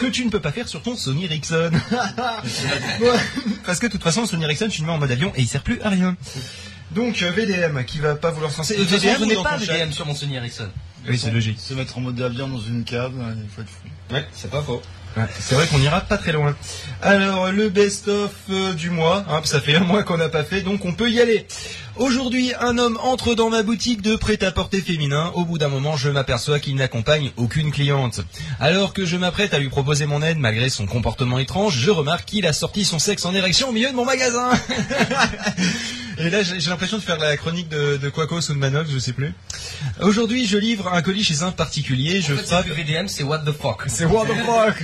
que tu ne peux pas faire sur ton Sony Ericsson. Parce que de toute façon, Sony Ericsson, tu le mets en mode avion et il sert plus à rien. Donc euh, VDM qui va pas vouloir se lancer. De toute façon, VDM je n'ai pas VDM sur mon Sony Ericsson. Oui, c'est logique. Se mettre en mode avion dans une cave, il faut être fou. Ouais, c'est pas faux. C'est vrai qu'on n'ira pas très loin. Alors, le best-of euh, du mois, hein, ça fait un mois qu'on n'a pas fait, donc on peut y aller. Aujourd'hui, un homme entre dans ma boutique de prêt-à-porter féminin. Au bout d'un moment, je m'aperçois qu'il n'accompagne aucune cliente. Alors que je m'apprête à lui proposer mon aide malgré son comportement étrange, je remarque qu'il a sorti son sexe en érection au milieu de mon magasin. Et là, j'ai l'impression de faire la chronique de, de Quacos ou de Manox, je sais plus. Aujourd'hui, je livre un colis chez un particulier. Je En fait, frappe... plus VDM, c'est what the fuck. C'est what the fuck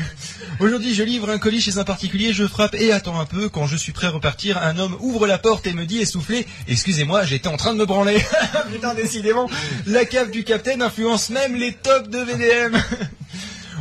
Aujourd'hui, je livre un colis chez un particulier, je frappe et attends un peu. Quand je suis prêt à repartir, un homme ouvre la porte et me dit essoufflé « Excusez-moi, j'étais en train de me branler. » Putain, décidément, la cave du capitaine influence même les tops de VDM.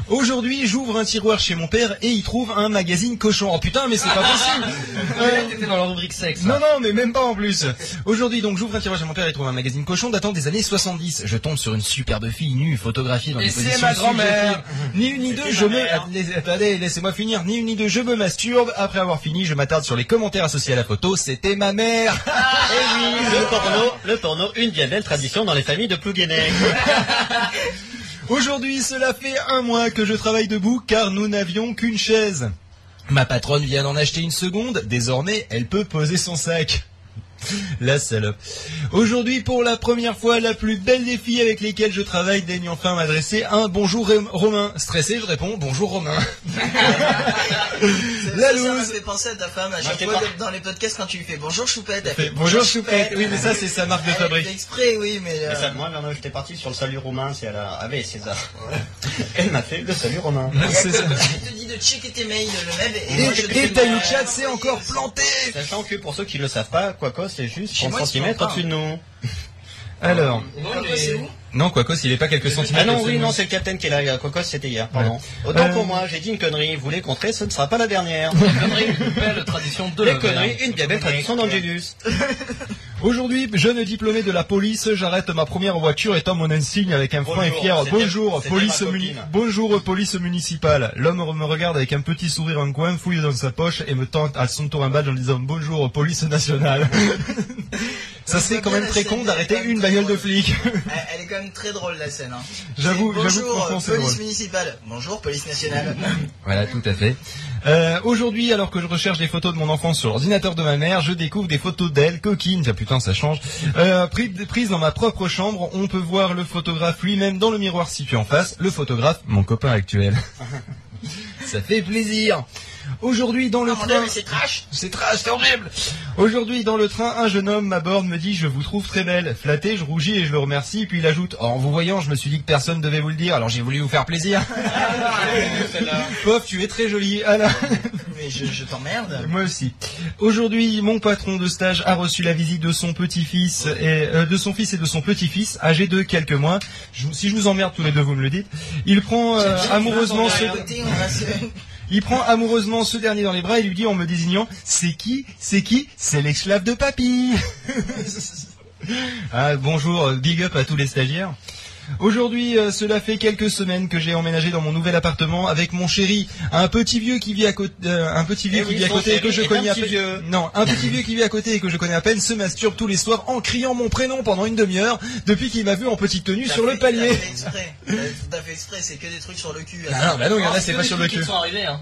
Aujourd'hui, j'ouvre un tiroir chez mon père et il trouve un magazine cochon. Oh putain, mais c'est pas possible Euh, dans la rubrique sexe. non, non, mais même pas en plus. Aujourd'hui, donc, j'ouvre un tiroir chez mon père et trouve un magazine cochon datant des années 70. Je tombe sur une superbe fille nue, photographiée dans Et des c'est positions ma grand-mère. Ni une ni deux, je me... Attendez, attendez, laissez-moi finir. Ni une ni deux, je me masturbe. Après avoir fini, je m'attarde sur les commentaires associés à la photo. C'était ma mère. Et oui, le porno, le porno, une bien belle tradition dans les familles de Plouguenec. Aujourd'hui, cela fait un mois que je travaille debout car nous n'avions qu'une chaise. Ma patronne vient d'en acheter une seconde. Désormais, elle peut poser son sac. La salope. Aujourd'hui, pour la première fois, la plus belle des filles avec lesquelles je travaille daigne enfin m'adresser un bonjour Romain. Stressé, je réponds bonjour Romain. La ça, ça loose. m'a fait penser à ta femme à chaque fois dans les podcasts quand tu lui fais bonjour choupette. Elle Fait, bonjour Choupette. Oui, mais ça, c'est sa marque de Elle fabrique. exprès, oui, mais. euh, Et ça, moi, maintenant, j'étais parti sur le salut romain, c'est à la Ave César. Elle m'a fait le salut romain. C'est ça. Je te dis de checker tes mails, le mail, et, Et, et Chat s'est encore planté. Sachant que pour ceux qui le savent pas, C'est juste Chez 30 moi, ils se cm au-dessus de nous. Alors. Non, Quacos, il est pas quelques centimètres. Ah non, oui, non, c'est le capitaine qui est là. Quacos, c'était hier, pardon. Autant Euh, pour moi, j'ai dit une connerie. Vous les compterez, ce ne sera pas la dernière. Connerie, une belle tradition de Les la conneries, une bien belle tradition d'Angelus. Aujourd'hui, jeune diplômé de la police, j'arrête ma première voiture étant mon insigne avec un frein et fier. Bonjour, police. Bonjour, police municipale. L'homme me regarde avec un petit sourire en coin, fouille dans sa poche et me tente à son tour un badge en disant bonjour, police nationale. Ça serait quand même très con d'arrêter une bagnole de flic. Elle, est quand même très drôle la scène. Hein. J'avoue, C'est Bonjour, c'est police drôle. municipale. Bonjour, police nationale. Voilà, tout à fait. Euh, Aujourd'hui, alors que je recherche des photos de mon enfance sur l'ordinateur de ma mère, je découvre des photos d'elle, coquine, tiens putain ça change, euh, pri- prises dans ma propre chambre. On peut voir le photographe lui-même dans le miroir situé en face, le photographe, mon copain actuel. ça fait plaisir. Aujourd'hui, dans le Oh train... c'est trash C'est trash, c'est horrible Aujourd'hui, dans le train, un jeune homme m'aborde, me dit « Je vous trouve très belle ». Flatté, je rougis et je le remercie, puis il ajoute « En vous voyant, je me suis dit que personne devait vous le dire, alors j'ai voulu vous faire plaisir. » Pauvre, tu es très jolie. Ah là. Mais je, je t'emmerde. Moi aussi. Aujourd'hui, mon patron de stage a reçu la visite de son petit-fils et euh, de son fils et de son petit-fils, âgés de quelques mois. Je- si je vous emmerde tous les deux, vous me le dites. Il prend euh, amoureusement ce, Il prend amoureusement ce dernier dans les bras et lui dit en me désignant C'est qui C'est qui C'est l'esclave de papy Ah bonjour, euh, big up à tous les stagiaires. Aujourd'hui, euh, cela fait quelques semaines que j'ai emménagé dans mon nouvel appartement avec mon chéri, un petit vieux qui vit à côté, euh, un petit vieux Eh qui oui, vit à son côté et que je connais à peine. vieux. Non, un petit vieux qui vit à côté et que je connais à peine se masturbe tous les soirs en criant mon prénom pendant une demi-heure depuis qu'il m'a vu en petite tenue sur le palier. T'as fait exprès. T'as- T'as fait exprès, c'est que des trucs sur le cul. Ah non, bah non, il y en a, c'est pas sur le cul. sont arrivés, hein.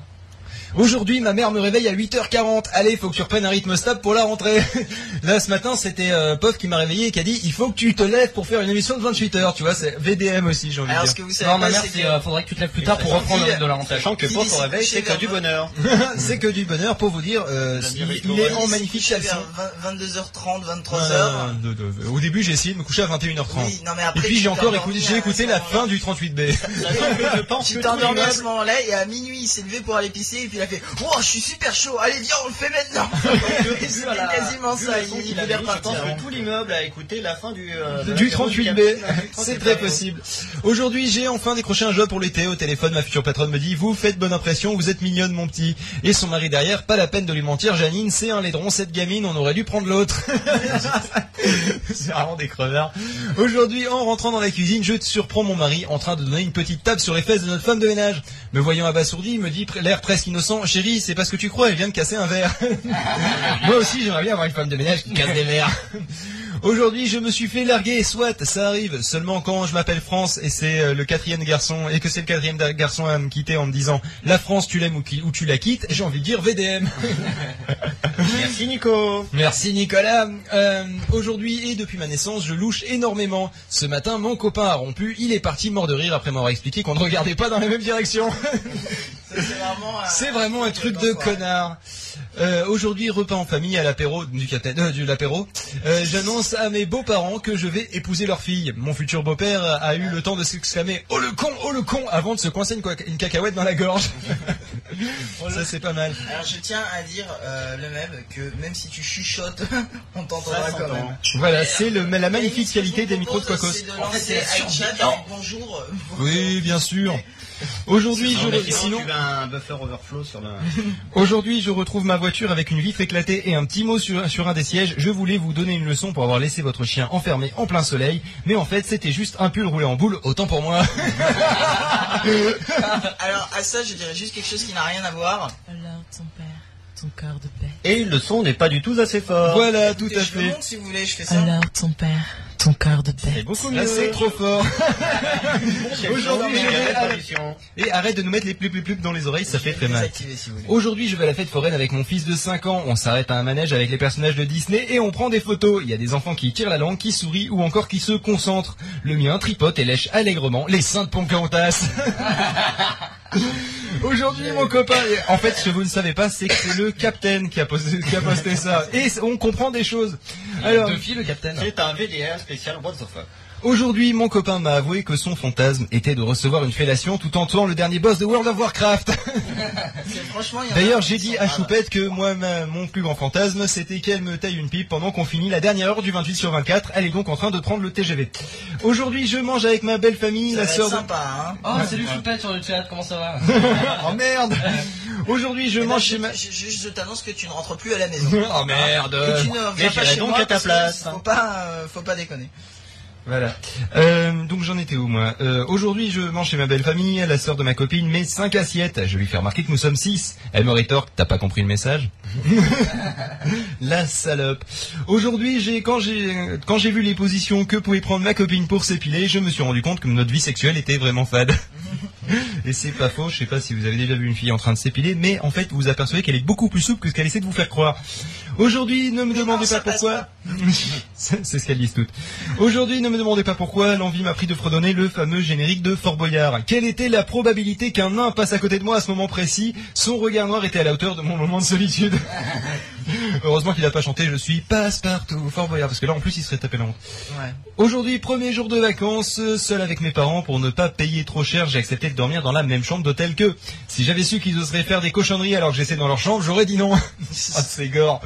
Aujourd'hui, ma mère me réveille à 8h40. Allez, faut que tu reprennes un rythme stable pour la rentrée. Là, ce matin, c'était euh, Pof qui m'a réveillé et qui a dit, il faut que tu te lèves pour faire une émission de 28 heures. Tu vois, c'est VDM aussi, j'ai envie de Alors, dire. ce que vous savez Non, ma mère, c'est c'est, que... euh, faudrait que tu te lèves plus tard pour reprendre le rythme de la rentrée. Sachant que pour dit au réveil, coucher c'est que vers du bonheur. c'est que du bonheur pour vous dire, euh, La il, il est en Il magnifique couché action. vers 22h30, 23h. Euh, de- de- Au début, j'ai essayé de me coucher à 21h30. Oui, non, mais et après, puis tu j'ai t'es encore endormi écouté, j'ai à écouté ce la moment-là. fin du 38B. Sachant que je pense Tu que t'es tous les endormi à meubles- ce moment-là et à minuit il s'est levé pour aller pisser et puis a fait Oh, je suis super chaud, allez, viens, on le fait maintenant C'était à quasiment ça. Il il avait reparti tout l'immeuble a écouté la fin du... euh, Du l'apéro 38B, café. c'est très possible. Aujourd'hui, j'ai enfin décroché un job pour l'été. Au téléphone, ma future patronne me dit Vous faites bonne impression, vous êtes mignonne, mon petit. Et son mari derrière, pas la peine de lui mentir, Janine, c'est un laidron, cette gamine, on aurait dû prendre l'autre. c'est vraiment des crevards. Aujourd'hui, en rentrant dans la cuisine, je surprends mon mari en train de donner une petite tape sur les fesses de notre femme de ménage. Me voyant abasourdi, il me dit, l'air presque innocent, chérie, c'est pas ce que tu crois, elle vient de casser un verre. Moi aussi, j'aimerais bien avoir une femme de ménage qui casse des verres. Aujourd'hui, je me suis fait larguer, soit, ça arrive. Seulement quand je m'appelle France et c'est euh, le quatrième garçon et que c'est le quatrième garçon à me quitter en me disant la France, tu l'aimes ou tu la quittes, j'ai envie de dire VDM. Merci Nico. Merci Nicolas. Euh, Aujourd'hui et depuis ma naissance, je louche énormément. Ce matin, mon copain a rompu. Il est parti mort de rire après m'avoir expliqué qu'on ne regardait pas dans la même direction. C'est vraiment un- C'est vraiment un truc de connard. Euh, Aujourd'hui, repas en famille à l'apéro du capitaine, euh, du l'apéro. Euh, J'annonce à mes beaux-parents que je vais épouser leur fille. Mon futur beau-père a eu le temps de s'exclamer "Oh le con, oh le con" avant de se coincer une, cacahuète dans la gorge. Ça c'est pas mal. Alors je tiens à dire euh, le même que même si tu chuchotes, on t'entendra quand même. Voilà, c'est le, la magnifique qualité des micros de En fait, c'est avec bonjour. euh, Oui, bien sûr. Aujourd'hui, je, sinon, sinon, tu veux un buffer overflow sur le... aujourd'hui, je retrouve ma voiture avec une vitre éclatée et un petit mot sur, sur un des sièges. Je voulais vous donner une leçon pour avoir laissé votre chien enfermé en plein soleil, mais en fait, c'était juste un pull roulé en boule. Autant pour moi. Alors à ça, je dirais juste quelque chose qui n'a rien à voir. Alors, ton père, ton cœur de bête. Et le son n'est pas du tout assez fort. voilà, tout à je fait. montre si vous voulez, je fais ça. Alors, ton père, ton cœur de C'est beaucoup Là, mieux. c'est trop fort. Aujourd'hui, Aujourd'hui, je vais- traduction. Et arrête de nous mettre les plus plus plus dans les oreilles, ça Je fait très mal. si. Aujourd'hui, je vais à la fête foraine avec mon fils de 5 ans. On s'arrête à un manège avec les personnages de Disney et on prend des photos. Il y a des enfants qui tirent la langue, qui sourient ou encore qui se concentrent. Le mien tripote et lèche allègrement les seins de Pocahontas. Aujourd'hui, mon copain, en fait, ce que vous ne savez pas, c'est que c'est le capitaine qui a, posé, qui a posté ça. Et on comprend des choses. Alors, le capitaine. C'est un VDR spécial What the fuck. Aujourd'hui, mon copain m'a avoué que son fantasme était de recevoir une fellation tout en tuant le dernier boss de World of Warcraft. D'ailleurs, j'ai dit à. Choupette que moi, ma- mon plus grand fantasme, c'était qu'elle me taille une pipe pendant qu'on finit la dernière heure du 28 sur 24. Elle est donc en train de prendre le TGV. Aujourd'hui, je mange avec ma belle famille, Ça la sœur de... sympa, hein. Oh, salut Choupette sur le chat, comment ça va oh merde Aujourd'hui, je Eh ben, mange chez ma... je- je- je t'annonce que tu ne rentres plus à la maison. oh merde Que tu ne viens mais pas chez donc moi à ta place. Faut pas, euh, faut pas déconner. Voilà. Euh, donc j'en étais où moi euh, Aujourd'hui je mange chez ma belle famille, la sœur de ma copine, mes cinq assiettes. Je lui fais remarquer que nous sommes six. Elle me rétorque, t'as pas compris le message La salope. Aujourd'hui j'ai quand j'ai quand j'ai vu les positions que pouvait prendre ma copine pour s'épiler, je me suis rendu compte que notre vie sexuelle était vraiment fade. Et c'est pas faux, je sais pas si vous avez déjà vu une fille en train de s'épiler, mais en fait vous vous apercevez qu'elle est beaucoup plus souple que ce qu'elle essaie de vous faire croire. Aujourd'hui, ne me demandez pas pourquoi. c'est c'est ce qu'elles disent toutes. Aujourd'hui, ne me demandez pas pourquoi, l'envie m'a pris de fredonner le fameux générique de Fort Boyard. Quelle était la probabilité qu'un nain passe à côté de moi à ce moment précis? Son regard noir était à la hauteur de mon moment de solitude. Heureusement qu'il a pas chanté Je suis passe-partout, Fort Boyard, parce que là en plus il serait tapé la honte. Ouais. Aujourd'hui, premier jour de vacances, seul avec mes parents pour ne pas payer trop cher, j'ai accepté de dormir dans la même chambre d'hôtel qu'eux. Si j'avais su qu'ils oseraient faire des cochonneries alors que j'étais dans leur chambre, j'aurais dit non. ah, c'est gore.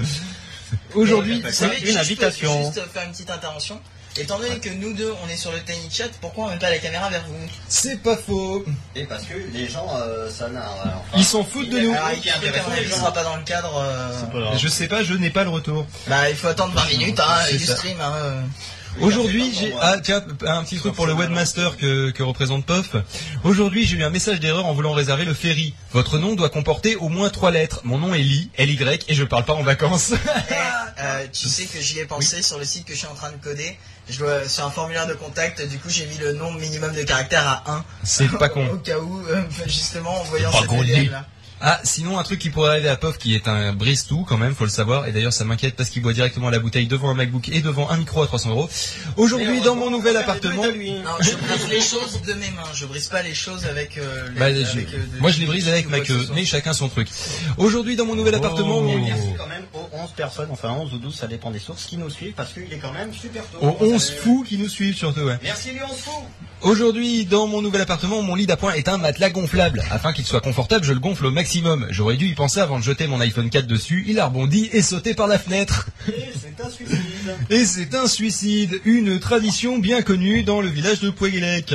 Aujourd'hui, c'est une invitation. Juste faire une petite intervention. Étant donné que nous deux, on est sur le tiny chat, pourquoi on met pas la caméra vers vous c'est pas faux. Et parce que les gens, euh, ça n'a. enfin, Ils s'en foutent de nous. Alors, il sera pas dans le cadre. euh. Je sais pas, je n'ai pas le retour. Bah, il faut attendre 20 minutes, hein, C'est du ça. stream. Hein, euh. Aujourd'hui, c'est pas j'ai ah tiens un petit truc pour le webmaster que, que représente Pof. Aujourd'hui, j'ai eu un message d'erreur en voulant réserver le ferry. Votre nom doit comporter au moins trois lettres. Mon nom est Lee, L Y et je parle pas en vacances. Eh, euh, tu sais que j'y ai pensé sur le site que je suis en train de coder. Je dois, sur un formulaire de contact, du coup, j'ai mis le nombre minimum de caractères à 1. C'est pas con. Au cas où, euh, justement, en voyant Pas cette là. Ah, sinon un truc qui pourrait arriver à Pof qui est un brise-tout quand même, faut le savoir. Et d'ailleurs, ça m'inquiète parce qu'il boit directement la bouteille devant un MacBook et devant un micro à 300 euros. Aujourd'hui, dans mon nouvel appartement, Non, je brise les choses de mes mains. Je brise pas les choses avec. Euh, les, Bah, avec, je- euh, moi je les brise avec ma queue, mais chacun son truc. Aujourd'hui, dans mon nouvel appartement, mon- Merci quand même aux 11 personnes, enfin 11 ou 12, ça dépend des sources, qui nous suivent parce qu'il est quand même super tôt. Aux Vous 11 avez- fous qui nous suivent surtout, ouais. Merci les 11 fous Aujourd'hui, dans mon nouvel appartement, mon lit d'appoint est un matelas gonflable. Afin qu'il soit confortable, je le gonfle au maximum. J'aurais dû y penser avant de jeter mon iPhone 4 dessus. Il a rebondi et sauté par la fenêtre. Et c'est un suicide. Et c'est un suicide, une tradition bien connue dans le village de Pouéguélec.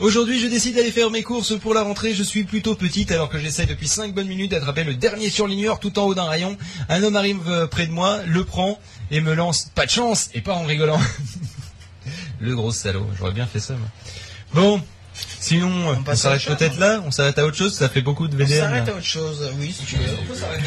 Aujourd'hui, je décide d'aller faire mes courses pour la rentrée. Je suis plutôt petite alors que j'essaye depuis 5 bonnes minutes d'attraper le dernier surligneur tout en haut d'un rayon. Un homme arrive euh, près de moi, le prend et me lance pas de chance et pas en rigolant. le gros salaud, j'aurais bien fait ça moi. Bon, sinon, euh, on, à s'arrête peut-être là On s'arrête à autre chose Ça fait beaucoup de On VDM. s'arrête là. à autre chose, oui, si tu veux.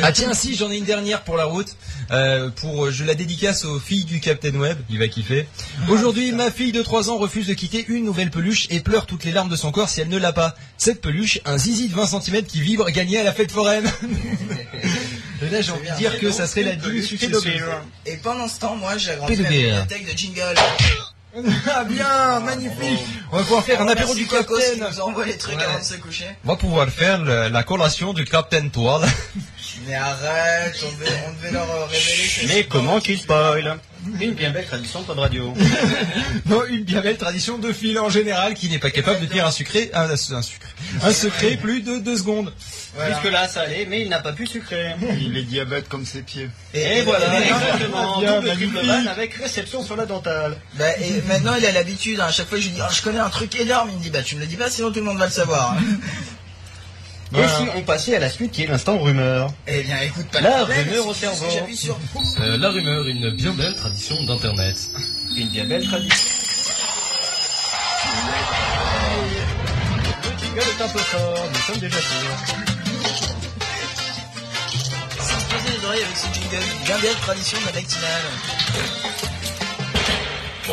Ah tiens si j'en ai une dernière pour la route. Euh, pour je la dédicace aux filles du Captain Web. Il va kiffer. Aujourd'hui ma fille de 3 ans refuse de quitter une nouvelle peluche et pleure toutes les larmes de son corps si elle ne l'a pas. Cette peluche un zizi de 20 cm qui vibre gagné à la fête foraine. Et là j'ai envie de dire que ça serait la digne succession Et pendant ce temps, moi, j'ai agrandi la bibliothèque de Jingle. Ah bien magnifique on va pouvoir faire un apéro du nous envoie les trucs Ouais. avant de se coucher. on va pouvoir faire le- la collation du Captain Toile Mais arrête, on devait, on devait leur euh, révéler que Mais comment qu'il spoil Une bien belle tradition de Radio. Non, une bien belle tradition de fil en général qui n'est pas capable de dire un sucré, un, un sucré, un secret plus de deux secondes. Voilà. Jusque là, ça allait, mais il n'a pas pu sucrer. Il est diabète comme ses pieds. Et, voilà, et- exactement. Bien, Double triple avec réception sur la dentale. Bah, et maintenant, il a l'habitude. hein, À chaque fois, je lui dis, oh, je connais un truc énorme. Il me dit, bah, tu me le dis pas, sinon tout le monde va le savoir. Et si on passait à la suite qui est l'instant rumeur eh bien, écoute, pas La de problème, rumeur au cerveau. sur. Euh, la rumeur, une bien belle tradition d'internet. Une bien belle tradition. Le jingle est un peu fort, nous sommes déjà sûrs. Sans se poser les oreilles avec ce jingle. Bien belle tradition de la matinale.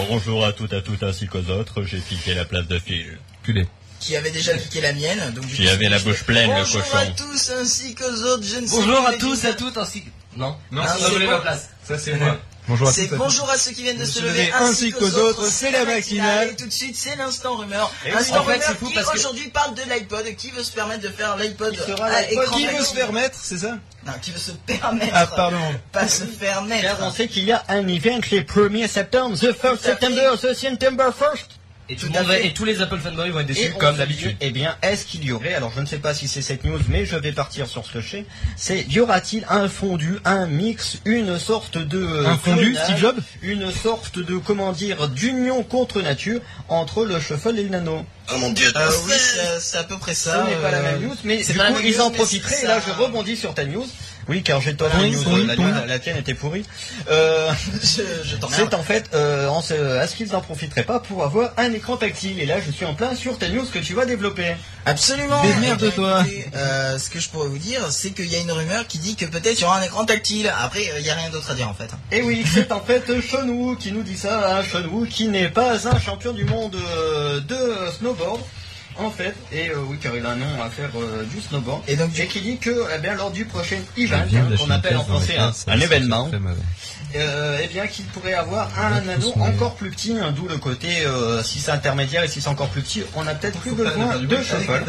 Bonjour à toutes, à toutes ainsi qu'aux autres, j'ai piqué la place de fil. Culé. Qui avait déjà piqué la mienne. Donc, Qui avait la bouche pleine, le Bonjour cochon. à tous ainsi qu'aux autres. Je ne sais Bonjour à tous, à toutes, ainsi que... Non, Non, Ah, ça c'est va voler pas- ma place. Ça c'est moi. Bonjour à C'est tous. bonjour à ceux qui viennent de se lever ainsi qu'aux autres, c'est la matinale. Et tout de suite, c'est l'instant rumeur. Et Instant en fait, rumeur c'est fou qui parce que- aujourd'hui parle de l'iPod. Qui veut se permettre de faire l'iPod Qui à écran veut se permettre, c'est ça Non, qui veut se permettre. Ah pardon. Pas se permettre. Car on sait qu'il y a un event les 1er septembre, the 1st Tout à September, the September 1st. Et, tout Tout monde tous les Apple fanboys vont être déçus, comme d'habitude. Eh bien, est-ce qu'il y aurait, alors je ne sais pas si c'est cette news, mais je vais partir sur ce que je sais, c'est y aura-t-il un fondu, un mix, une sorte de... euh, Un fondu, clonage, Steve Jobs? Une sorte de, comment dire, d'union contre nature entre le shuffle et le nano? Euh, oui, c'est- c'est à peu près Ce ça. n'est pas la euh, même news, mais c'est du pas la coup, même ils en profiteraient, et là je rebondis sur ta news. Oui, car j'ai toi Oui, oui, la, oui. la- la tienne était pourrie. Euh, c'est en fait, euh, en se- est-ce qu'ils n'en profiteraient pas pour avoir un écran tactile Et là, je suis en plein sur ta news que tu vas développer. Absolument. Démerde-toi. Eh écoutez, euh, ce que je pourrais vous dire, c'est qu'il y a une rumeur qui dit que peut-être il y aura un écran tactile. Après, il n'y a rien d'autre à dire en fait. Et oui, c'est en fait Chenou qui nous dit ça, Chenou qui n'est pas un champion du monde de snowboard. En fait, et euh, oui, car il a un nom à faire euh, du snowboard. Et donc, du Et qui dit que, eh bien, lors du prochain event, hein, qu'on appelle en français un, un événement, euh, eh bien, qu'il pourrait avoir un anneau encore plus petit, hein, d'où le côté, euh, si c'est intermédiaire et si c'est encore plus petit, on a peut-être plus besoin de shuffle.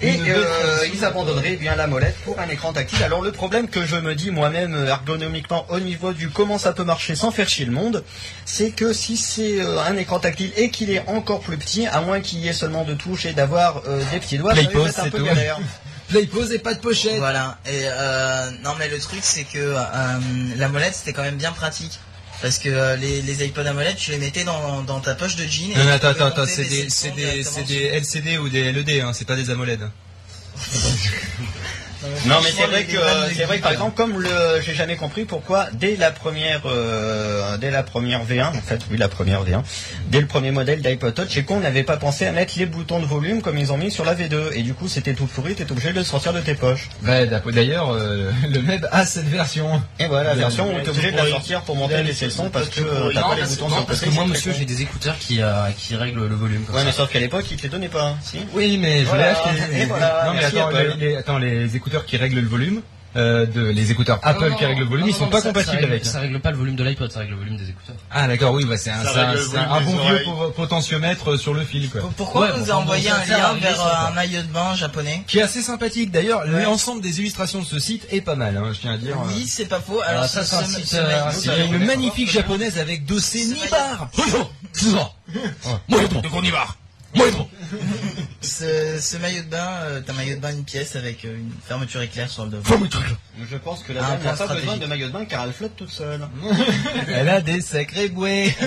Et euh, ils abandonneraient eh bien la molette pour un écran tactile. Alors le problème que je me dis moi-même ergonomiquement au niveau du comment ça peut marcher sans faire chier le monde, c'est que si c'est un écran tactile et qu'il est encore plus petit, à moins qu'il y ait seulement deux touches et d'avoir des petits doigts, ça pause, d'être un peu galère. Play pause et pas de pochette. Voilà. Et euh, non, mais le truc, c'est que euh, la molette, c'était quand même bien pratique. Parce que euh, les, les iPods à molette, tu les mettais dans, dans ta poche de jean. et Non, tu attends, attends, attends, c'est des des, des LCD ou des LED, hein, c'est pas des AMOLED. Non mais c'est vrai que c'est vrai que par exemple comme le j'ai jamais compris pourquoi dès la première euh, dès la première V1 en fait oui la première V1 dès le premier modèle d'iPod Touch et qu'on n'avait pas pensé à mettre les boutons de volume comme ils ont mis sur la V2 et du coup c'était tout pourri t'es obligé de le sortir de tes poches. Bah, d'ailleurs, euh, le MEB a cette version. et voilà la version où t'es obligé de la sortir pour monter les sons parce que euh, t'as pas les boutons sur parce que moi, c'est monsieur, j'ai des écouteurs qui, euh, qui règlent le volume. Ouais mais sauf qu'à l'époque ils te les donnaient pas si. Oui, mais je l'ai acheté. Non, mais attends, les, les écouteurs qui règlent le volume, Euh, de les écouteurs Apple qui règlent le volume, ils sont pas compatibles avec. Ça règle pas le volume de l'iPod, ça règle le volume des écouteurs. Ah d'accord, oui, bah, c'est un, un, bon vieux potentiomètre sur le fil. Quoi. Pourquoi vous nous a envoyé un lien vers un maillot de bain japonais Qui est assez sympathique. D'ailleurs, l'ensemble des illustrations de ce site est pas mal, hein, je tiens à dire. Oui, c'est pas faux. Alors, ça, c'est euh, une magnifique japonaise avec dossier Nibar. Moi, de Nibar. ce, ce, maillot de bain, euh, t'as un maillot de bain une pièce avec euh, une fermeture éclair sur le devant. Fermeture Je pense que la dame n'a pas besoin de maillot de bain car elle flotte toute seule. elle a des sacrés bouées.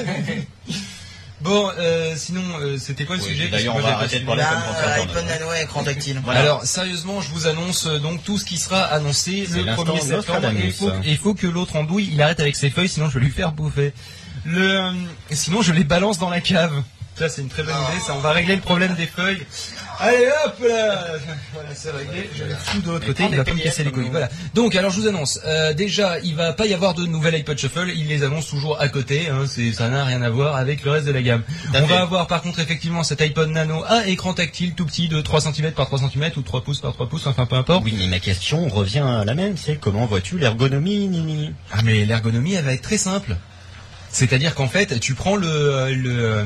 Bon, euh, sinon, euh, c'était quoi le sujet D'ailleurs, on va arrêter de parler comme iPhone Nano écran tactile. Alors, sérieusement, je vous annonce euh, donc tout ce qui sera annoncé le 1er septembre. Il faut, il faut que l'autre andouille, il arrête avec ses feuilles, sinon je vais lui faire bouffer. Le, sinon, je les balance dans la cave. Ça, c'est une très bonne idée. Ça, on va régler le problème des feuilles. Allez, hop là Voilà, c'est réglé. Je le fous de l'autre côté. Il va pas me casser les couilles. Voilà. Donc, alors, je vous annonce. Euh, déjà, il va pas y avoir de nouvelles iPod Shuffle. Il les annonce toujours à côté. Hein. C'est, ça n'a rien à voir avec le reste de la gamme. On va avoir, par contre, effectivement, cet iPod Nano à écran tactile tout petit de 3 cm par 3 cm ou 3 pouces par 3 pouces. Enfin, peu importe. Oui, mais ma question revient à la même. C'est comment vois-tu l'ergonomie, Nini? Ah, mais l'ergonomie, elle va être très simple. C'est-à-dire qu'en fait, tu prends le le,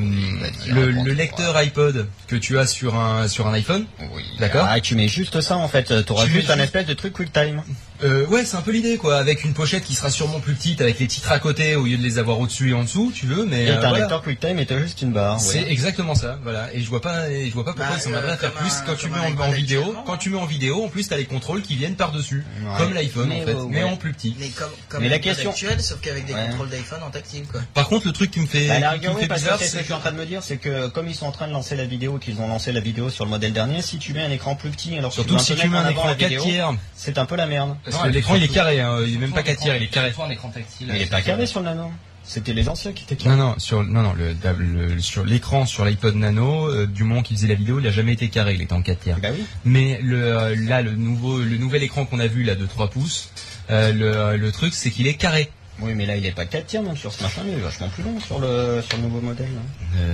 le, lecteur iPod que tu as sur un sur un iPhone. Oui. D'accord. Ah, tu mets juste ça en fait. Tu auras juste un espèce de truc QuickTime. Euh, ouais, c'est un peu l'idée, quoi. Avec une pochette qui sera sûrement plus petite, avec les titres à côté, au lieu de les avoir au-dessus et en dessous, tu veux, mais. Et t'as un lecteur QuickTime et t'as juste une barre. C'est exactement ça, voilà. Et je vois pas, je vois pas pourquoi bah, ils sont à faire plus quand tu mets en, vidéo. Quand tu mets en vidéo, en plus t'as les contrôles qui viennent par dessus, comme l'iPhone en fait, mais en plus petit. Mais comme, comme mais la question actuelle, sauf qu'avec des contrôles d'iPhone en tactile, quoi. Par contre, le truc qui me fait, bah, qui me fait bizarre, c'est que je suis en train de me dire, c'est que comme ils sont en train de lancer la vidéo, qu'ils ont lancé la vidéo sur le modèle dernier, si tu mets un écran plus petit, alors surtout si tu mets un écran 4 tiers, c'est un peu la merde. Parce que l'écran il est Hein. il est même pas 4 tiers, il est carré. Un écran tactile. il est pas carré sur le nano. C'était les anciens qui étaient carrés. Non, non, sur, non, non, le, sur l'écran sur l'iPod Nano, euh, du moment qu'il faisait la vidéo, il a jamais été carré, il était en 4 tiers. Bah oui. Mais le, euh, là, le nouveau, le nouvel écran qu'on a vu là de 3 pouces, euh, le, le truc c'est qu'il est carré. Oui, mais là, il est pas 4 tiers, même sur ce machin, il est vachement plus long sur le, sur le nouveau modèle.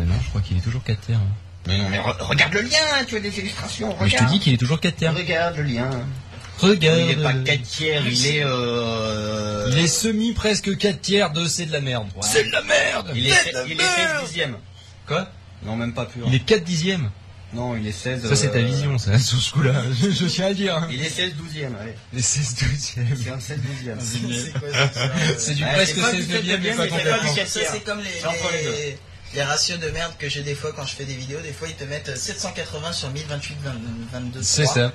non, je crois qu'il est toujours 4 tiers. Hein. Mais non, mais regarde le lien, tu as des illustrations. je te dis qu'il est toujours 4 tiers. Regarde le lien. Regarde. Il est pas 4 tiers, il est euh... Il est semi presque 4 tiers de c'est de la merde. C'est de la merde Il est, il est 16 dixièmes. Quoi? Non, même pas plus. Il est 4 dixièmes. Non, il est 16. Ça, c'est ta euh, vision, ça, sur ce coup-là. Je, tiens à dire. Il est 16 douzième, allez. Il est 16 douzième. C'est un 16 douzième. C'est quoi ça C'est du presque 16 neuvième, mais pas complètement. C'est comme les, les ratios de merde que j'ai des fois quand je fais des vidéos. Des fois, ils te mettent 780 sur 1028, 22. C'est ça.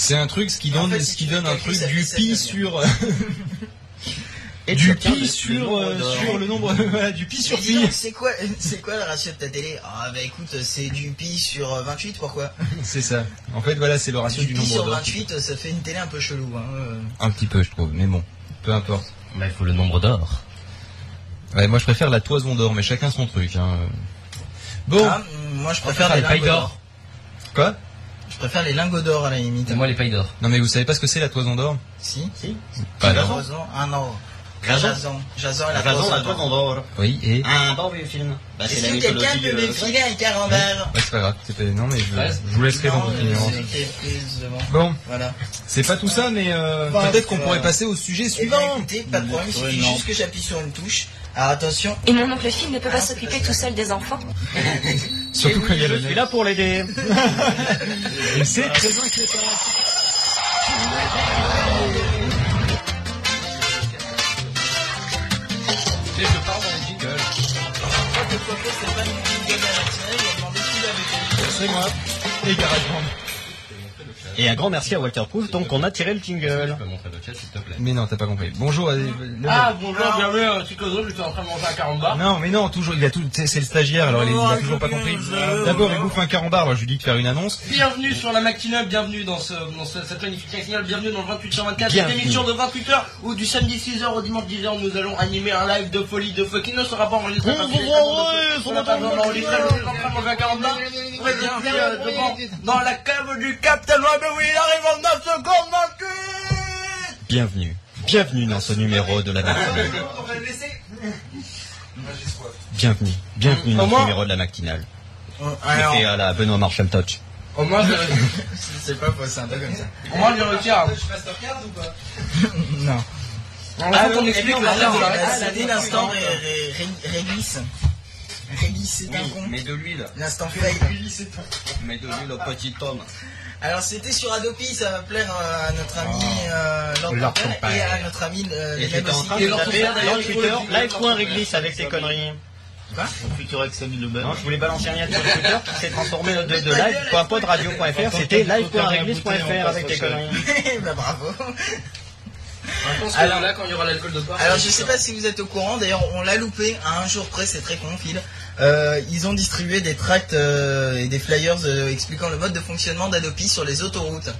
C'est un truc, ce qui donne, ce qui donne un truc du pi sur. Et du pi sur, euh, sur le nombre, voilà, du pi sur pi. C'est quoi, c'est quoi le ratio de ta télé? Ah bah écoute, c'est du pi sur 28, pourquoi C'est ça. En fait, voilà, c'est le ratio du, du pi sur 28, ça fait une télé un peu chelou. Hein. Euh. Un petit peu, je trouve, mais bon, peu importe. Bah, il faut le nombre d'or. Ouais, moi je préfère la toison d'or, mais chacun son truc. Hein. Bon, ah, moi je préfère, les pailles d'or. Quoi? Je préfère les lingots d'or à la limite. Et moi les pailles d'or. Non mais vous savez pas ce que c'est la toison d'or? Si. Si. Pas la toison. Ah non. Jason. Jason, la toison d'or. Oui, et? Un bon vieux film. Bah, Est-ce que quelqu'un peut me filer un carambert Ouais, c'est pas grave. Non mais je, je vous laisserai dans votre numéro. Bon. Voilà. C'est pas tout ça, mais euh, peut-être qu'on pourrait passer au sujet eh suivant. ben, écoutez, pas de problème, il suffit juste que j'appuie sur une touche. Alors attention. Et mon oncle Phil ne peut pas s'occuper tout seul des enfants. Surtout quand il y a le Je suis là pour l'aider. Et c'est très inquiétant. Et je parle dans le jingle. C'est moi. Et GarageBand. Et un grand merci à Walter Proof, donc on a tiré le jingle. Mais non, t'as pas compris. Bonjour. ah, bonjour, bienvenue à Chicozo, j'étais en train de manger un carambar. Non, mais non, toujours, il a tout, c'est le stagiaire, alors il, a toujours pas compris. D'abord, il bouffe un carambar, alors je lui dis de faire une annonce. Bienvenue sur la matinale, bienvenue dans, ce, dans cette magnifique matinale, bienvenue dans le 28 sur 24, cette émission de 28 heures, où du samedi 6h au dimanche 10h, nous allons animer un live de folie de qui ne sera pas enregistré qu'il est pas besoin d'enregistrer, je suis en train de manger un carambar. Dans la cave du Captain oui, il arrive en 9 secondes, mon Bienvenue. Bienvenue dans ce numéro de la matinale. Bienvenue. Bienvenue dans ce numéro de la matinale. C'était à la Benoît Marshall Touch. Au moins, je... C'est pas faux, c'est un comme ça. Au moins, je retire. Je passe ta carte ou pas Non. Alors, on explique l'instant Ré- Ré- Ré- Réglisse. Réglisse, c'est un con. Mais de l'huile. L'instant fail. Mais de l'huile au petit homme. Alors c'était sur Adopi, ça va plaire euh, à notre ami euh, Lord Lord Panther Panther. et à notre ami euh, Et les mêmes j'étais en aussi. train qui- de taper d'ailleurs, dans il faut Twitter, le dire. live.réglisse avec tes conneries. Quoi Mon futur. Non, je voulais balancer un lien sur Twitter qui s'est transformé de, de live.podradio.fr. C'était live.réglisse.fr avec tes conneries. bah bravo. Je pense que Alors- là, quand il y aura l'alcool de part. Alors je sais pas si vous êtes au courant, d'ailleurs on l'a loupé à un jour près, c'est très con Phil. Euh, ils ont distribué des tracts euh, et des flyers euh, expliquant le mode de fonctionnement d'Adopi sur les autoroutes.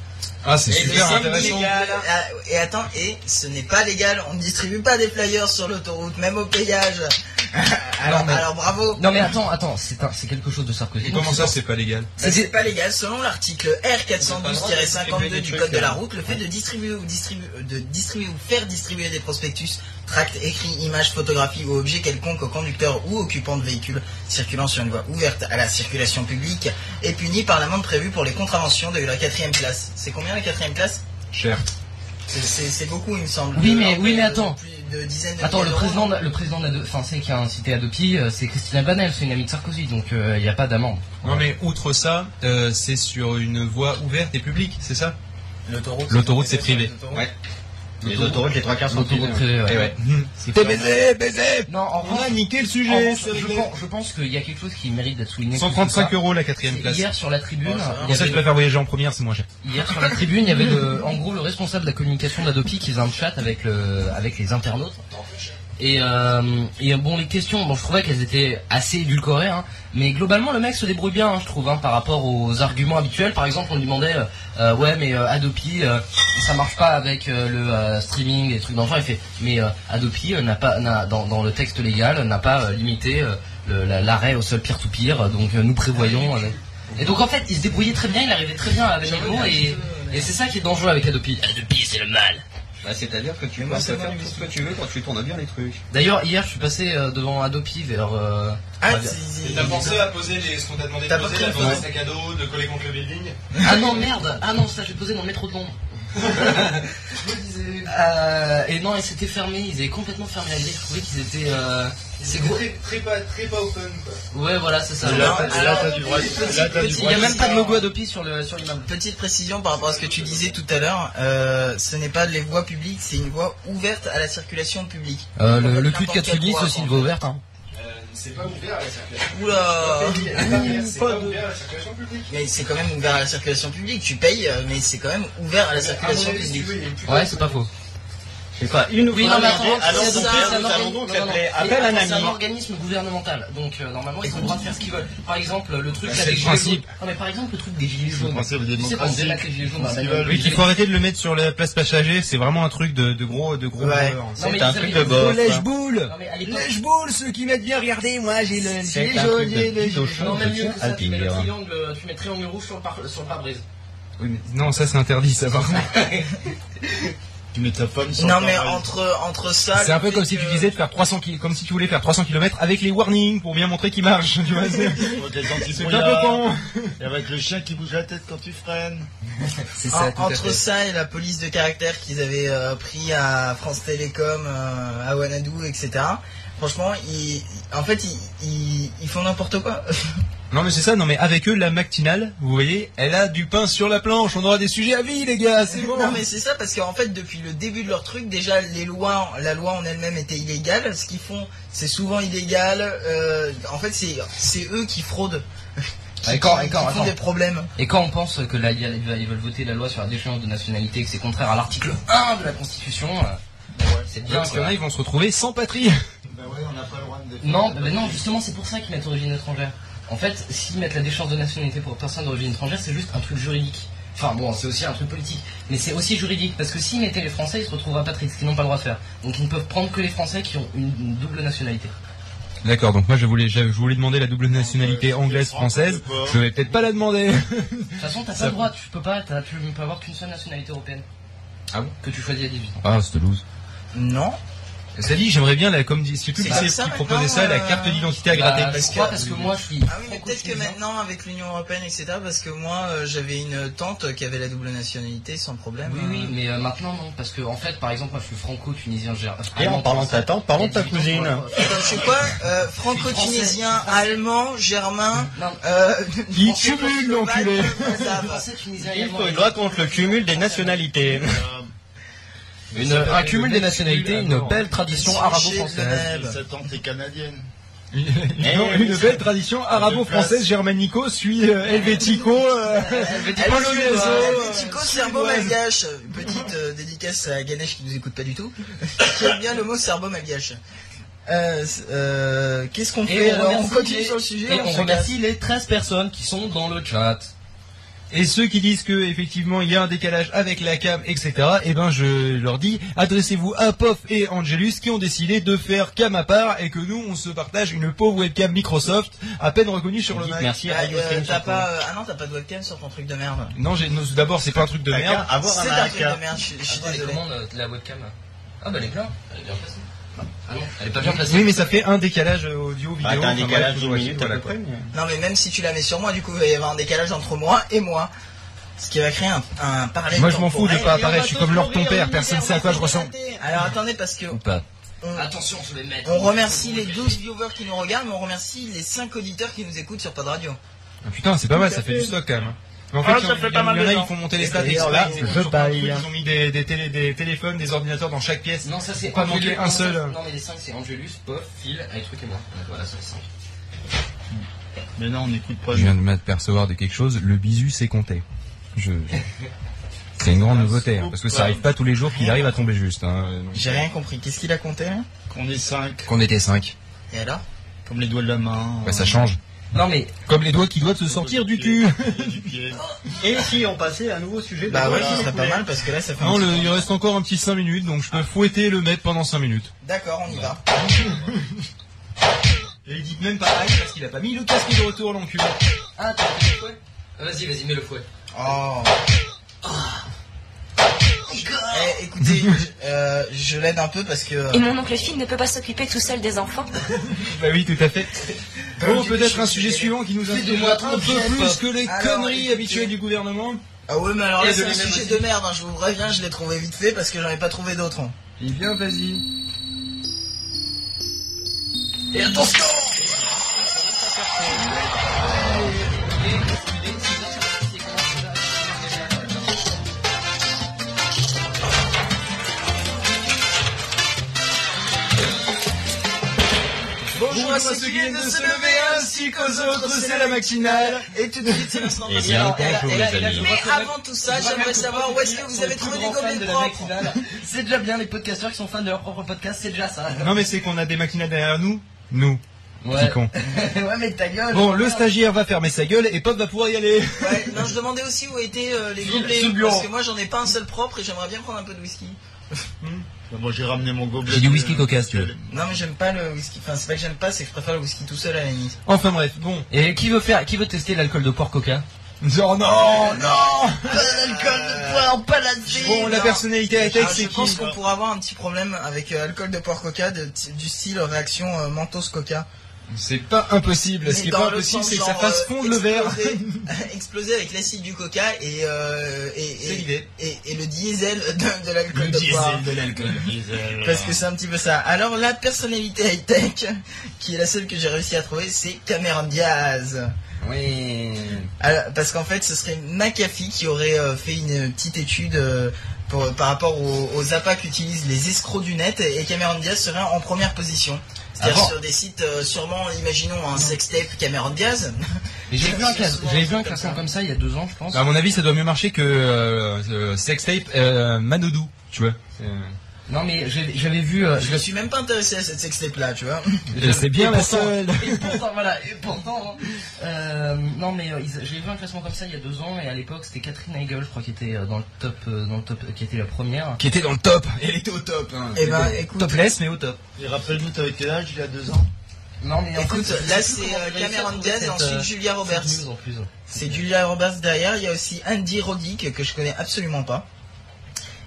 Ah, c'est Et super intéressant. samedi, ah, Et attends, et ce n'est pas légal, on ne distribue pas des flyers sur l'autoroute, même au péage. alors, mais- alors bravo. Non mais attends, attends, c'est un- c'est quelque chose de Sarkozy. Comment ça, c'est pas légal Bah, c'est pas légal. Selon l'article R412-52 du Code de la route, le fait de distribuer ou distribuer, de distribuer ou faire distribuer des prospectus, tracts, écrits, images, photographies ou objets quelconques aux conducteurs ou occupants de véhicules circulant sur une voie ouverte à la circulation publique est puni par l'amende prévue pour les contraventions de la quatrième classe. C'est combien la quatrième classe Cher. C'est- C'est c'est beaucoup, il me semble. Oui, mais- oui, mais attends. De de Attends, le président, de- le président enfin c'est qui a incité Adopi, euh, c'est Christina Banel, c'est une amie de Sarkozy, donc il n'y a pas d'amende. Non mais outre ça, euh, c'est sur une voie ouverte et publique, c'est ça L'autoroute, L'autoroute, c'est privé. Ouais. Les autoroutes, les trois quarts sont privées. privée, ouais. Eh T'es baisé, baisé Non, en On a niqué le sujet, je, pense, je pense qu'il y a quelque chose qui mérite d'être souligné. 135 plus que euros la quatrième place. Hier sur la tribune, Oh, ça Pour je avait- préfère voyager en première, c'est moins cher. Hier sur la tribune, il y avait le, en gros le responsable de la communication d'Adopi qui faisait un chat avec le, avec les internautes. Et, euh, et bon, les questions, bon, je trouvais qu'elles étaient assez édulcorées, hein, mais globalement le mec se débrouille bien, hein, je trouve, hein, par rapport aux arguments habituels. Par exemple, on lui demandait, euh, euh, ouais, mais euh, Adopi, euh, ça marche pas avec euh, le euh, streaming et trucs d'enfants. Il fait, mais euh, Adopi euh, n'a pas, dans, dans le texte légal, n'a pas euh, limité euh, la- l'arrêt au seul peer-to-peer, donc euh, nous prévoyons. euh, et donc en fait, il se débrouillait très bien, il arrivait très bien à venir mots et, et c'est ça qui est dangereux avec Adopi. Adopi, c'est le mal. Bah, C'est-à-dire que tu peux faire c'est tout ce que tu veux quand tu tournes bien les trucs. D'ailleurs, hier, je suis passé euh, devant Adopi vers. euh, Ah, vers- c'est- à poser les, ce qu'on t'a demandé T'as pas pris la photo sac à dos, de coller contre le building Ah non, merde Ah non, ça, j'ai posé dans le métro de Londres. Euh, et non, et c'était fermé, ils avaient complètement fermé la grille. Je trouvais qu'ils étaient. Euh, c'est gros. Très, très, pas, très pas open quoi. Ouais, voilà, c'est ça. Là, t'as- du Il n'y a même pas de logo Adopi sur le sur l'immeuble. Petite précision par rapport à ce que tu disais tout à l'heure, euh, ce n'est pas les voies publiques, c'est une voie ouverte à la circulation publique. Euh, le, le quelle Katsuni, voie, c'est aussi une voie ouverte. Hein. C'est pas ouvert à la circulation. Oula C'est pas ouvert à la circulation publique. Mais c'est quand même ouvert à la circulation publique, tu payes, euh, mais c'est quand même ouvert à la circulation publique. Ouais, c'est pas faux. C'est quoi Il nous Oui, non, mais attends, alors c'est ça, c'est un allons organ- donc non, non, l'appeler non. appel à Mais un C'est organisme gouvernemental, donc euh, normalement ils ont le droit de faire ce qu'ils veulent. Par exemple, le truc Bah, là c'est des le gilets jaunes. Non mais par exemple le truc des gilets jaunes. Tu sais qu'on démocratie. délaque les gilets jaunes veulent. Oui, qu'il faut arrêter de le mettre sur la place passager, c'est vraiment un truc de, de gros, de gros. Ouais. C'est mais un truc de lèche-boule Non mais à l'époque. Lèche-boule, ceux qui mettent bien, regardez, moi j'ai le C'est gilet un jaune, j'ai le gilet chaud. Non, même mieux que ça, tu mets le triangle, tu mets le triangle rouge sur le pare- sur le pare-brise. Oui, mais non, ça c'est interdit, ça par contre. Tu mets ta femme sur Non le mais entre, entre ça... C'est un peu comme si tu disais de faire 300 km, comme si tu voulais faire 300 km avec les warnings pour bien montrer qu'il marche, tu vois. C'est un peu con. Et avec le chien qui bouge la tête quand tu freines. C'est En- entre ça et la police de caractère qu'ils avaient euh, pris à France Télécom, euh, à Wanadoo, etc. Franchement, ils, en fait, ils, ils, ils font n'importe quoi. Non mais c'est ça, non mais avec eux, la matinale, vous voyez, elle a du pain sur la planche, on aura des sujets à vie les gars, c'est bon. Non mais c'est ça parce qu'en fait depuis le début de leur truc déjà les lois la loi en elle-même était illégale ce qu'ils font c'est souvent illégal euh, en fait c'est eux qui fraudent qui, Ouais, quand- qui- quand- qui font des problèmes Et quand on pense que là, ils veulent voter la loi sur la déchéance de nationalité et que c'est contraire à l'article 1 de la Constitution, euh, c'est bien. Parce qu'il y en quoi. a, ils vont se retrouver sans patrie. Non, mais non, justement, c'est pour ça qu'ils mettent origine étrangère. En fait, s'ils mettent la déchéance de nationalité pour personne d'origine étrangère, c'est juste un truc juridique. Enfin bon, c'est aussi un truc politique, mais c'est aussi juridique parce que s'ils mettaient les Français, ils se retrouvent rapatriés, ce qu'ils n'ont pas le droit de faire. Donc ils ne peuvent prendre que les Français qui ont une, une double nationalité. D'accord, donc moi je voulais, je voulais demander la double nationalité anglaise-française, je vais peut-être pas la demander. De toute façon, t'as pas le droit, tu peux pas, tu ne peux avoir qu'une seule nationalité européenne. Ah bon? Que tu choisis à 18 ans. Ah, c'est loose. non Ça dit, j'aimerais bien, la, comme c'est tout C'est qui ça, proposait ça, la maintenant, carte euh, d'identité à Bah, gratter. je parce parce que moi je suis. Ah oui, mais peut-être que maintenant, avec l'Union Européenne, etc., parce que moi, euh, j'avais une tante qui avait la double nationalité sans problème. Oui, oui, mais euh, maintenant non, parce que en fait, par exemple, moi je suis franco-tunisien. j'ai- Et en parlant de ta tante, parlons de ta Il y a 18 ans, cousine. je sais quoi euh, Franco-tunisien, allemand, germain, Non, euh, Il français, cumule, l'enculé. Il allemand. faut une loi contre le cumul des nationalités. Une, un cumul des nationalités, une belle tradition arabo-française. Sa tante est canadienne. Non, Eh, une belle tradition arabo-française, germanico, suit euh, helvético, euh, polonaise, euh, Helvético, serbo-malgache. Une petite euh, dédicace à Ganesh qui nous écoute pas du tout. qui aime bien le mot serbo-malgache. Euh, c- euh, Qu'est-ce qu'on fait on alors? On continue sur le sujet Et on on remercie les 13 personnes qui sont dans le chat. Et ceux qui disent que effectivement il y a un décalage avec la cam, etc. Eh ben je leur dis, adressez-vous à Pof et Angelus qui ont décidé de faire cam à part et que nous on se partage une pauvre webcam Microsoft à peine reconnue sur le Mac. merci à Ah, Radio euh, t'as pas, euh, ah non, t'as pas de webcam sur ton truc de merde. Non, j'ai, non, d'abord c'est pas un truc de merde. C'est un truc de merde, je, je suis Attends, désolé. comment euh, la webcam Ah bah elle est bien, elle est bien placée. Ah non, elle est pas bien placée. Oui, mais ça fait un décalage audio vidéo. Ah, t'as un décalage d'une minute à voilà, peu près. Non, mais même si tu la mets sur moi, du coup, il va y avoir un décalage entre moi et moi. Ce qui va créer un, un parallèle. Moi je m'en fous de pas apparaître, je suis comme Lord ton père, personne sait à quoi je ressemble. Alors attendez, parce que Ou pas. on, Attention, je vais mettre. on remercie les 12 viewers qui nous regardent, mais on remercie les 5 auditeurs qui nous écoutent sur Pod Radio. Ah, Putain, c'est pas mal, ça fait du stock quand même. Mais en fait, Ah, ça fait pas mal de gens. ils font monter les Et stats là, ils, je ont- baille. ils ont mis des, des, télé- des téléphones, des ordinateurs dans chaque pièce. Non, ça c'est Pas manquer un seul. Non, mais les 5 c'est Angelus, Pof, Phil, avec truc et moi. Voilà, c'est les 5. Mais non, on n'écoute pas. Je viens de m'apercevoir de quelque chose, le bisu c'est compté. Je... C'est une grande nouveauté, hein, parce que ça arrive pas tous les jours qu'il arrive à tomber juste. Hein, donc. J'ai rien compris. Qu'est-ce qu'il a compté là Qu'on est 5, Qu'on était 5. Et alors? Comme les doigts de la main. Bah ça change. Non mais Comme les doigts qui doivent se sortir du cul. Du pied. Et si on passait à un nouveau sujet Bah ouais, ce serait pas mal parce que là ça fait. un Non, petit le- il reste encore un petit 5 minutes, donc je peux fouetter le maître pendant 5 minutes. D'accord, on y va. Et il dit même pas aïe parce qu'il a pas mis le casque de retour, l'enculé. Ah, t'as fait le fouet? Vas-y, vas-y, mets le fouet. Oh. Eh, écoutez, je, euh, je l'aide un peu parce que. Et mon oncle Phil ne peut pas s'occuper tout seul des enfants Bah oui, tout à fait. Bon, peut-être un sujet suivant qui nous moi un peu plus Pop. que les Alors, conneries écoutez. habituelles du gouvernement. Ah ouais, mais alors là c'est un sujet de merde. hein, je vous préviens, je l'ai trouvé vite fait parce que j'en ai pas trouvé d'autres. hein. Eh bien, vas-y. Et attention à ceux qui viennent de se lever ainsi qu'aux autres, c'est la matinale. Et tout de suite, c'est l'instant Eh. Mais avant tout ça, j'aimerais savoir où est-ce que vous avez trouvé des gobelets propres. C'est déjà bien les podcasteurs qui sont fans de leur propre podcast, c'est déjà ça. Non, mais c'est qu'on a des maquinales derrière nous. Nous. Ouais. Con. ouais, mais ta gueule. Bon, le stagiaire va fermer sa gueule et Pop va pouvoir y aller. Ouais, non, je demandais aussi où étaient euh, les gobelets. Parce que moi, j'en ai pas un seul propre et j'aimerais bien prendre un peu de whisky. Moi j'ai ramené mon gobelet. J'ai du whisky coca, si tu veux. Non, mais j'aime pas le whisky. Enfin, c'est pas que j'aime pas, c'est que je préfère le whisky tout seul à la limite. Enfin bref, bon. Et qui veut faire, qui veut tester l'alcool de porc coca? Genre non, non Pas d'alcool de poire, pas la Bon, la personnalité high-tech, Ah, c'est je qui? pense qu'on pourra avoir un petit problème avec euh, alcool de porc coca de- du style réaction euh, Mentos coca. C'est pas impossible. Ce qui est pas le impossible, c'est que ça fasse fondre le verre. exploser- avec l'acide du coca et, euh, et, C'est et, l'idée. et, et le diesel de, de l'alcool de poire. de l'alcool. Parce que c'est un petit peu ça. Alors la personnalité high-tech, qui est la seule que j'ai réussi à trouver, c'est Cameron Diaz. Oui. Alors, parce qu'en fait, ce serait McAfee qui aurait euh, fait une petite étude euh, pour, par rapport aux, aux appâts qu'utilisent les escrocs du net et Cameron Diaz serait en première position. C'est-à-dire Ah sur des sites, euh, sûrement, imaginons un sextape Cameron Diaz. Mais J'ai vu un classe- j'avais vu un classement ça. comme ça il y a deux ans, je pense. À mon avis, ça doit mieux marcher que euh, euh, sextape euh, Manodou, tu vois. C'est- Non mais j'ai- j'avais vu. euh, Je me suis même pas intéressé à cette sextape là, tu vois. Et C'est bien Et la pourtant- seule. Et pourtant, voilà, et pourtant, euh, non mais euh, j'ai vu un classement comme ça il y a deux ans et à l'époque c'était Catherine Heigl, je crois, qui était dans le top, dans le top, qui était la première. Qui était dans le top. Elle était au top. Hein. Eh ben, écoute. Topless, mais au top. Et rappelle-nous, t'avais quel âge il y a deux ans? Non mais en Écoute, fait, là, c'est, euh, Cameron Diaz et ensuite Julia Roberts. en. C'est Julia Roberts derrière. Il y a aussi Andy Roddick que je connais absolument pas.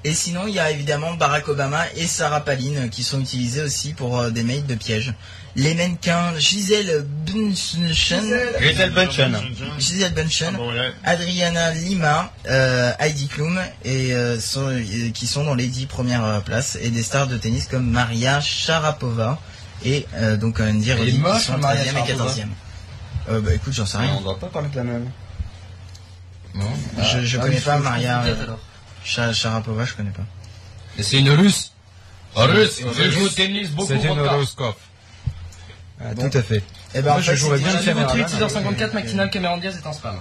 Et sinon, il y a évidemment Barack Obama et Sarah Palin qui sont utilisés aussi pour euh, des mails de piège. Les mannequins Gisèle Bunchen, Gisèle Bunchen. Gisèle Bunchen, Ah. Adriana Lima, euh, Heidi Klum et euh, sont- euh, qui sont dans les dix premières euh, places et des stars de tennis comme Maria Sharapova et euh, donc Andy Roddick qui sont Maria 13e et Sharapova. 14e. Euh, bah écoute, j'en sais On rien. ne doit pas parler de la même. Non. Je, je Ah, connais pas Maria euh. Sha- Sharapova, je connais pas. Et c'est une russe. Russe, je joue au tennis beaucoup C'est une horoscope. Ah, Bon. Tout à fait. Eh ben, Moi, en je jouerais bien tweet. 6h54, McKinnon Cameron Diaz est un spam.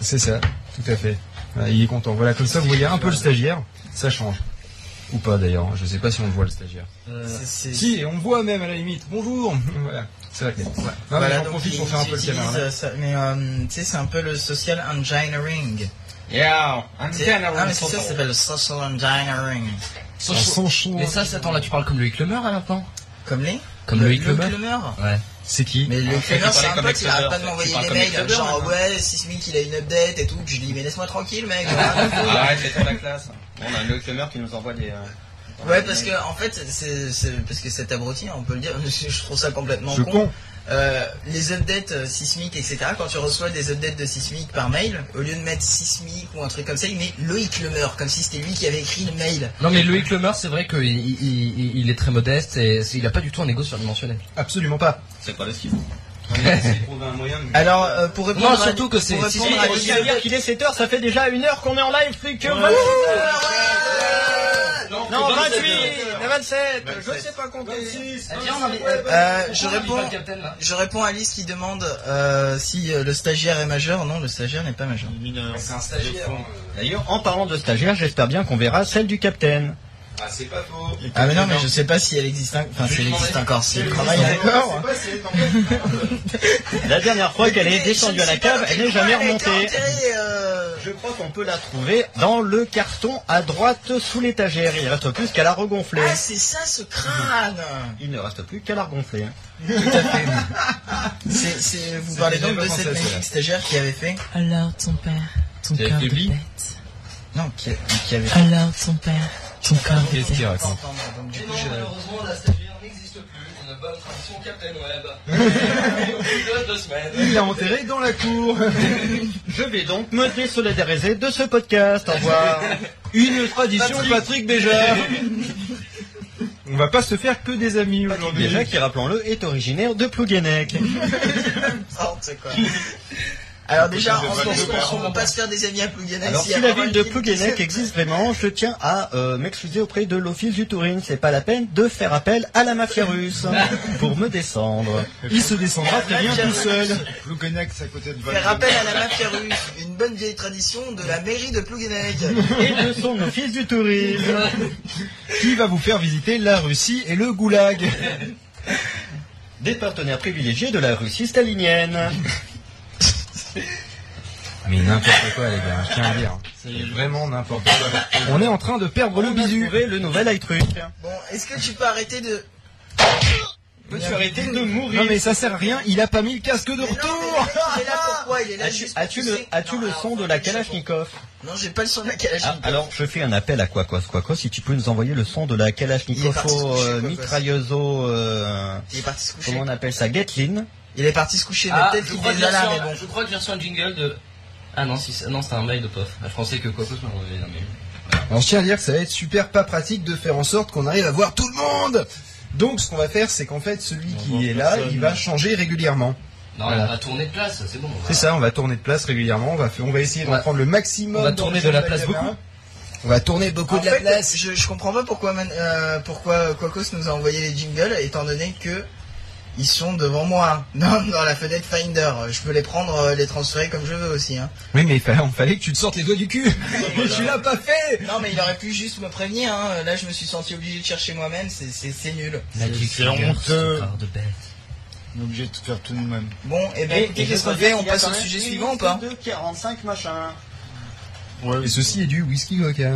C'est ça, tout à fait. Ouais, il est content. Voilà, comme ça, vous voyez un peu le stagiaire. Ça change. Ou pas d'ailleurs. Je sais pas si on le voit le stagiaire. C'est- Si, on le voit même à la limite. Bonjour. voilà. C'est vrai que. Ouais. Non, Voilà, j'en profite pour faire un peu le caméra. euh, ça- Mais euh, tu sais, c'est un peu le social engineering. Yeah, Tu sais- Ah, mais c'est ça, ça s'appelle le social engineering. Mais ça, c'est- attends, là tu parles comme Loïc Lemer là maintenant Comme les Comme Le- Loïc Loïc Lemer Ouais. C'est qui Mais le Ah, Klemer, tu c'est un pote, il arrête pas de m'envoyer des mails, genre ouais, Sismic il a une update et tout, puis je lui dis mais laisse-moi tranquille mec. Arrête, c'est la classe. On a le Klemer qui nous envoie des. euh, ouais parce que en fait c'est c'est- parce que cet abruti, on peut le dire, je trouve ça complètement con. Euh, les updates euh, sismiques, etc. Quand tu reçois des updates de sismique par mail, au lieu de mettre sismique ou un truc comme ça, il met Loïc Lemer, comme si c'était lui qui avait écrit le mail. Non mais Loïc Lemer, c'est vrai qu'il il, il- est très modeste et il a pas du tout un ego surdimensionné. Absolument pas. C'est pas le skill. Alors euh, pour répondre Non, à- surtout que c'est- si, si, à à dire qu'il est 7h, ça fait déjà une heure qu'on est en live, fric. Non, 28, 27, je sais pas compter. Euh, je réponds, je réponds à Alice qui demande euh, si euh, le stagiaire est majeur. Non, le stagiaire n'est pas majeur. Mineur. C'est un stagiaire. D'ailleurs, en parlant de stagiaire, j'espère bien qu'on verra celle du capitaine. Ah, c'est pas faux. Ah mais non, mais je sais pas si elle existe, en- enfin si elle existe encore, si elle travaille encore. La dernière fois qu'elle est descendue à la cave, elle n'est jamais remontée. Euh, Je crois qu'on peut la trouver dans le carton à droite sous l'étagère. Il ne reste plus qu'à la regonfler. Ah c'est ça ce crâne. Il ne reste plus qu'à la regonfler. C'est, c'est, vous C'est parlez déjà donc de cette à magnifique stagiaire qui avait fait, Alors ton père, ton cœur de bête. non, qui, qui avait fait. Alors ton père, bête. raconte Donc, du coup, non, malheureusement, la stagiaire n'existe plus. Une bonne tradition Captain Web. Deux semaines. Il l'a enterré dans la cour. Je vais donc me désolidariser de ce podcast. Au revoir. Une tradition Patrick Béja. On va pas se faire que des amis aujourd'hui. Déjà qui, rappelons-le, est originaire de Plouguenec. Oh, c'est quoi? Alors déjà, on peut pas se faire des amis à Plouguenec. Alors si a la ville de Plouguenec existe vraiment, je tiens à euh, m'excuser auprès de l'office du tourisme. C'est pas la peine de faire appel à la mafia russe pour me descendre. Il se descendra très bien tout seul. Plouguenec, c'est à côté de Faire appel à la mafia russe, une bonne vieille tradition de la mairie de Plouguenec. Et de son office du tourisme. Qui va vous faire visiter la Russie et le goulag? Des partenaires privilégiés de la Russie stalinienne. Mais n'importe quoi les gars, je tiens à dire. C'est vraiment n'importe quoi. On est en train de perdre le bisu. le nouvel iTruc. Bon, est-ce que tu peux arrêter de... Peux-tu arrêter de mourir Non mais ça sert à rien, il a pas mis le casque de Mais non, mais retour il est là pourquoi Il est là As-tu juste pour as-tu le, pousser. as-tu Non, le alors, son de la je- Kalachnikov Non, j'ai pas le son de la Ah, Kalachnikov. Alors je fais un appel à Quacos. Quacos, si tu peux nous envoyer le son de la Il est parti se Kalachnikov coucher, euh, Quacos. mitrailleuso, euh, Il est parti se coucher. comment on appelle ça, Gatlin. Il est parti se coucher, mais Ah, peut-être je qu'il crois, est là, mais bon. je crois que j'ai reçu un jingle de. Ah non, si, c'est- non, c'était un mail de POF. Je pensais que Quacos m'a envoyé un mail. Alors je tiens à dire que ça va être super pas pratique de faire en sorte qu'on arrive à voir tout le monde Donc ce qu'on va faire c'est qu'en fait celui qui est là, il va changer régulièrement. Non, Voilà. on va tourner de place, c'est bon. C'est ça, on va tourner de place régulièrement, on va, on va essayer d'en va- prendre le maximum. on va tourner de la place caméra. beaucoup. On va tourner beaucoup En de la fait, place. Je, je comprends pas pourquoi, man- euh, pourquoi Quacos nous a envoyé les jingles, étant donné que ils sont devant moi, dans, dans la fenêtre Finder. Je peux les prendre, euh, les transférer comme je veux aussi. Hein. Oui mais il fallait, il fallait que tu te sortes les doigts du cul Et tu l'as pas fait Non, mais il aurait pu juste me prévenir. Hein. Là, je me suis senti obligé de chercher moi-même. C'est- nul. C'est Fingers, honteux. ce corps de bête. On est obligé de tout faire tout nous-mêmes. Bon, et ben écoutez, qu'est-ce qu'on fait On passe au sujet suivant ou pas De 45 machin. Ouais, Et ceci est du whisky vodka.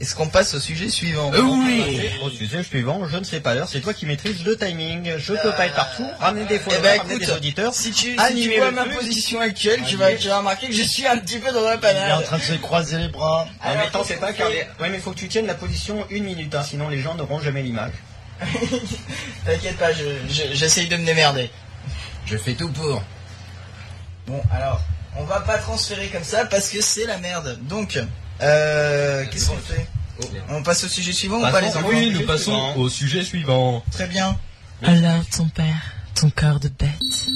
Est-ce qu'on passe au sujet suivant euh, Oui. Au sujet suivant, je ne sais pas l'heure. C'est toi qui maîtrises le timing. Je peux pas être partout. Ramener des photos, eh ben, ramener des auditeurs. Si tu, si tu vois ma position actuelle, tu vas, tu vas remarquer que je suis un petit peu dans la panade. Il est en train de se croiser les bras. Ah, mais attends, c'est pas car les... Ouais, mais faut que tu tiennes la position une minute, hein, sinon les gens n'auront jamais l'image. T'inquiète pas, j'essaye de me démerder. Je fais tout pour. Bon, alors, on va pas transférer comme ça parce que c'est la merde. Donc, euh, qu'est-ce qu'on fait On passe au sujet suivant ou pas les enfants Oui, nous passons au sujet suivant. Très bien. Alors, ton père, ton corps de bête.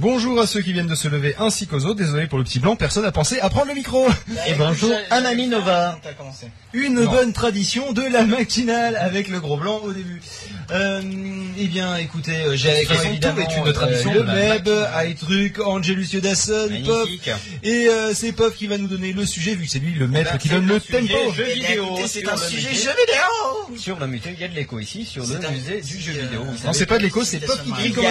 Bonjour à ceux qui viennent de se lever ainsi qu'aux autres. Désolé pour le petit blanc, personne n'a pensé à prendre le micro. Et bonjour à Nami Nova. Une bonne tradition de la matinale avec le gros blanc au début. Euh, eh bien, écoutez, euh, j'ai avec moi évidemment une tradition, le web, iTruc, Angelus Yodasson, Pop, et euh, c'est Pop qui va nous donner le sujet vu que c'est lui le maître qui donne le tempo. Jeu vidéo. C'est un sujet jeu vidéo. Sur le musée, il y a de l'écho ici, sur le musée du jeu vidéo. Non, c'est pas de l'écho, c'est Pop qui crie comme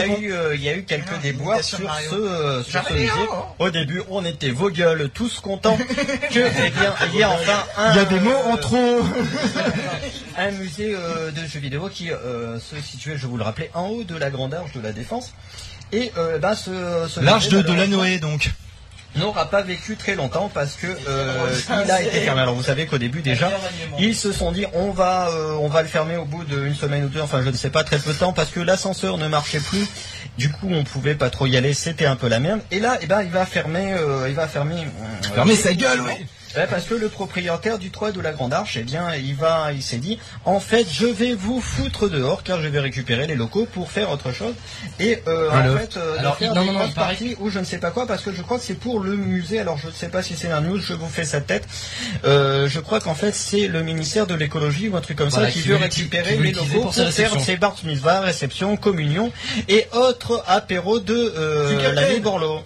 Il y a eu quelques déboires sur ce sur ce musée. Au début, on était vos gueules tous contents que eh bien il y a enfin un. Il y a des mots en trop. un musée de jeux vidéo qui se situait, je vous le rappelais, en haut de la grande arche de la Défense. Et euh, bah, ce, ce l'arche de, de la Noé donc n'aura pas vécu très longtemps parce que euh, il a été fermé. Alors vous savez qu'au début déjà, ils se sont dit on va euh, on va le fermer au bout d'une semaine ou deux, enfin je ne sais pas très peu de temps parce que l'ascenseur ne marchait plus. Du coup on pouvait pas trop y aller, c'était un peu la merde. Et là, eh ben il va fermer, il va fermer. fermer sa gueule, oui parce que le propriétaire du 3 de la Grande Arche, eh bien, il va, il s'est dit, en fait, je vais vous foutre dehors car je vais récupérer les locaux pour faire autre chose. Et euh, en fait, euh, alors, faire non, des non, parties ou je ne sais pas quoi, parce que je crois que c'est pour le musée. Alors je ne sais pas si c'est la news, je vous fais sa tête. Euh, je crois qu'en fait c'est le ministère de l'écologie ou un truc comme ça qui, veut récupérer les locaux pour, faire ses bar mitzvah, réception, communion et autres apéros de euh, la Borloo.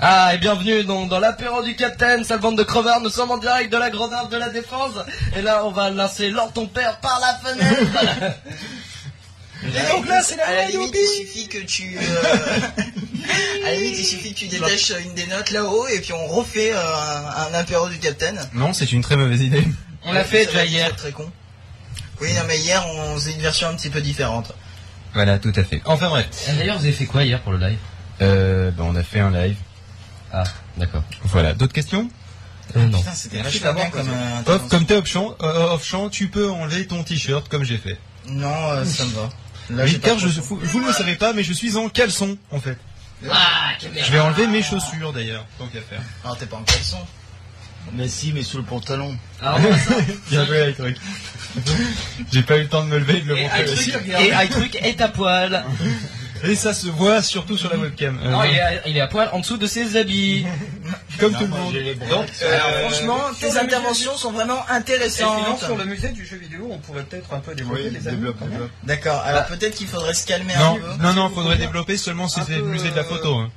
Ah, et bienvenue donc dans l'apéro du Capitaine, sale bande de crevards, nous sommes en direct de la Grande de la Défense, et là on va lancer Lord ton père par la fenêtre Et donc là c'est la à la limite, il suffit que tu euh, à la limite il suffit que tu détaches une des notes là-haut et puis on refait euh, un, apéro du Capitaine. Non, c'est une très mauvaise idée. On l'a fait déjà hier. Très con. Oui, non mais hier on faisait une version un petit peu différente. Voilà, tout à fait. Enfin bref. D'ailleurs, vous avez fait quoi hier pour le live? Euh, ben, on a fait un live. Ah, d'accord. Voilà, d'autres questions euh, non. Putain, c'était vachement bien comme euh, Off, comme t'es off champ, euh, off champ, tu peux enlever ton t-shirt comme j'ai fait. Non, euh, ça me va. Là, oui, car je, vous, vous ne le savez pas, mais je suis en caleçon en fait. Ah, je vais enlever mes chaussures d'ailleurs, tant qu'à faire. Alors t'es pas en caleçon Mais si, mais sous le pantalon. Ah, Bien joué, truc. J'ai pas eu le temps de me lever et de le montrer aussi. Et truc est à poil. Et ça se voit surtout sur la webcam. non, il est, à, il est, à, poil en dessous de ses habits. Comme tout le monde. Donc, euh, franchement, tes interventions sont vraiment intéressantes. sur le musée du jeu vidéo, on pourrait peut-être un peu développer les amis. D'accord. Alors bah, peut-être qu'il faudrait se calmer non, un peu. Non, non, faudrait développer seulement si c'est le musée de la photo. Hein.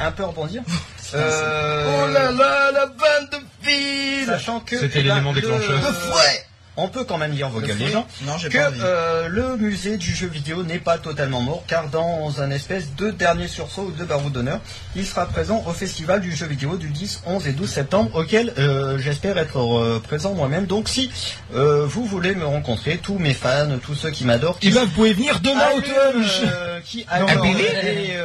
Un peu rebondir. euh... Oh là là, la bande de fil Sachant que c'était eh ben, l'élément déclencheur. Ouais on peut quand même dire vos gueules les gens. Que euh, le musée du jeu vidéo n'est pas totalement mort car dans un espèce de dernier sursaut ou de baroud d'honneur, il sera présent au festival du jeu vidéo du 10, 11 et 12 septembre auquel euh, j'espère être euh, présent moi-même. Donc si vous voulez me rencontrer, tous mes fans, tous ceux qui m'adorent, qui, vous pouvez venir demain au qui adorent et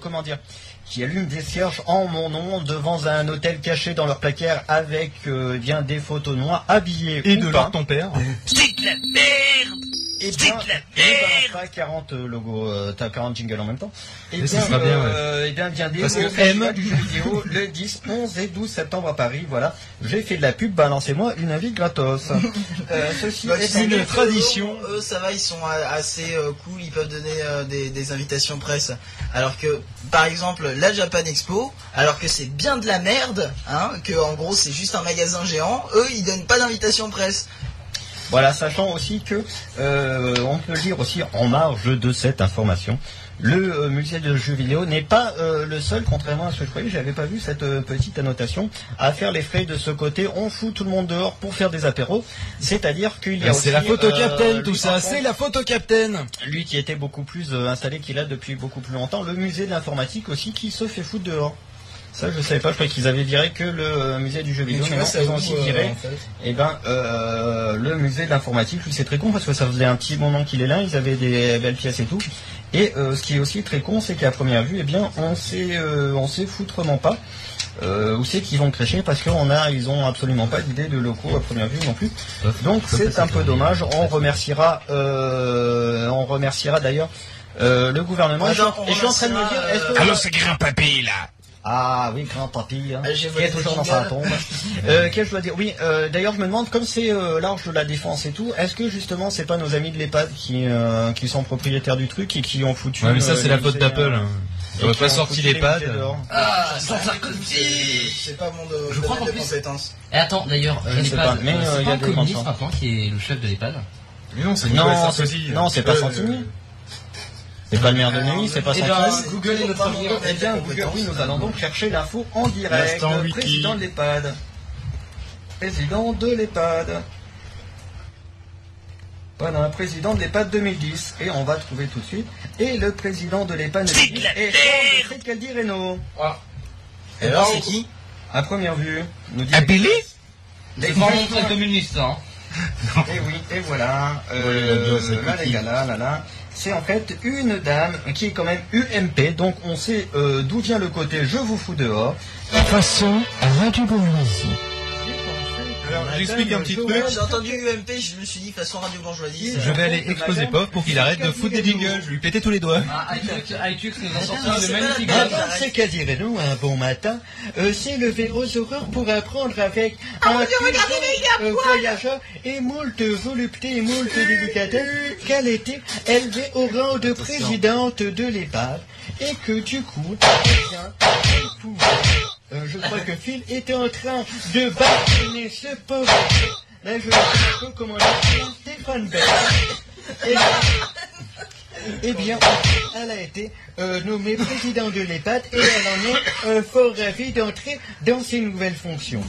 comment dire qui allument des cierges en mon nom devant un hôtel caché dans leur placard avec euh, bien des photos noires habillées et de leur ton père. C'est de la merde et c'est de la merde T'as 40 logos, euh, t'as 40 jingles en même temps. Et, bien, ça bien, euh, et bien, bien des Parce que M du jeu vidéo le 10, 11 et 12 septembre à Paris. Voilà, j'ai fait de la pub, balancez-moi une invite gratos. euh, ceci bah, est une tradition. Eux, ça va, ils sont assez euh, cool, ils peuvent donner euh, des, des, invitations presse. Alors que, par exemple, la Japan Expo, alors que c'est bien de la merde, hein, que en gros c'est juste un magasin géant, eux ils donnent pas d'invitation presse. Voilà, sachant aussi que on peut lire aussi en marge de cette information le euh, musée de jeux vidéo n'est pas euh, le seul, contrairement à ce que je croyais, j'avais pas vu cette euh, petite annotation, à faire les frais de ce côté. On fout tout le monde dehors pour faire des apéros. C'est-à-dire qu'il y a C'est la photo captain, tout ça, c'est la photo captain. Lui qui était beaucoup plus installé qu'il a depuis beaucoup plus longtemps. Le musée de l'informatique aussi qui se fait foutre dehors. Ça, je savais pas. Je croyais qu'ils avaient viré que le musée du jeu vidéo. Mais non, ils ont aussi viré. Et eh ben, le musée de l'informatique, lui, c'est très con parce que ça faisait un petit moment qu'il est là. Ils avaient des belles pièces et tout. Et euh, ce qui est aussi très con, c'est qu'à première vue, eh bien, on sait, euh, on sait foutrement pas euh, où c'est qu'ils vont crécher parce qu'on a, ils ont absolument pas d'idée de locaux à première vue non plus. Donc c'est un peu dommage. On remerciera, on remerciera d'ailleurs le gouvernement. et je, suis en train de me dire, est-ce que... Alors c'est grand papy là. Ah oui, grand papy, hein, qui est toujours dans sa tombe. euh, Qu'est-ce que je dois dire? Oui, euh, d'ailleurs, je me demande, comme c'est euh, l'arche de la défense et tout, est-ce que justement, c'est pas nos amis de l'EHPAD qui, euh, qui sont propriétaires du truc et qui ont foutu. Ouais, mais ça, c'est la faute d'Apple. Hein. On va pas sortir l'EHPAD. Ah, sans Sarkozy C'est pas mon de, je crois de compétences. Et attends, d'ailleurs, l'EHPAD, c'est pas un communiste maintenant qui est le chef de l'EHPAD Mais non, c'est Nicolas Sarkozy. Non, c'est pas Santini. C'est pas le maire de Neuilly, c'est pas eh ben, Google est notre Eh bien, Google, oui, nous allons donc chercher l'info en direct. Président de l'EHPAD. Président de l'EHPAD. Voilà, président de l'EHPAD 2010. Et on va trouver tout de suite. Et le président de l'EHPAD 2010 est Fred Caldi Reno. Ah. Et alors, c'est qui À première vue, nous dit. Billy C'est vraiment très communiste, hein. Et oui, et voilà. Euh, là, les gars, là, là, là c'est en fait une dame qui est quand même UMP, donc on sait euh, d'où vient le côté je vous fous dehors. Façon Radio Bourgeoisie. Alors, j'explique un petit truc. J'ai entendu UMP, je me suis dit façon Radio Bourgeoisie. Je vais aller exposer Pop pour qu'il arrête de foutre des jingles. Je lui péter tous les doigts. Ah, iTunes nous a sorti le magnifique C'est qu'à dire nous un bon matin, euh, c'est levé aux horreurs pour apprendre avec un euh, voyageur et moult volupté et moult délicatesse qu'elle était élevée au rang de présidente de l'EHPAD et que du coup, eh bien, euh, je crois que Phil était en train de bâtonner ce pauvre. Là, je pas comment dire Stéphane Bell. Et eh bien, elle a été euh, nommée présidente de l'EHPAD et elle en est euh, fort ravie d'entrer dans ses nouvelles fonctions.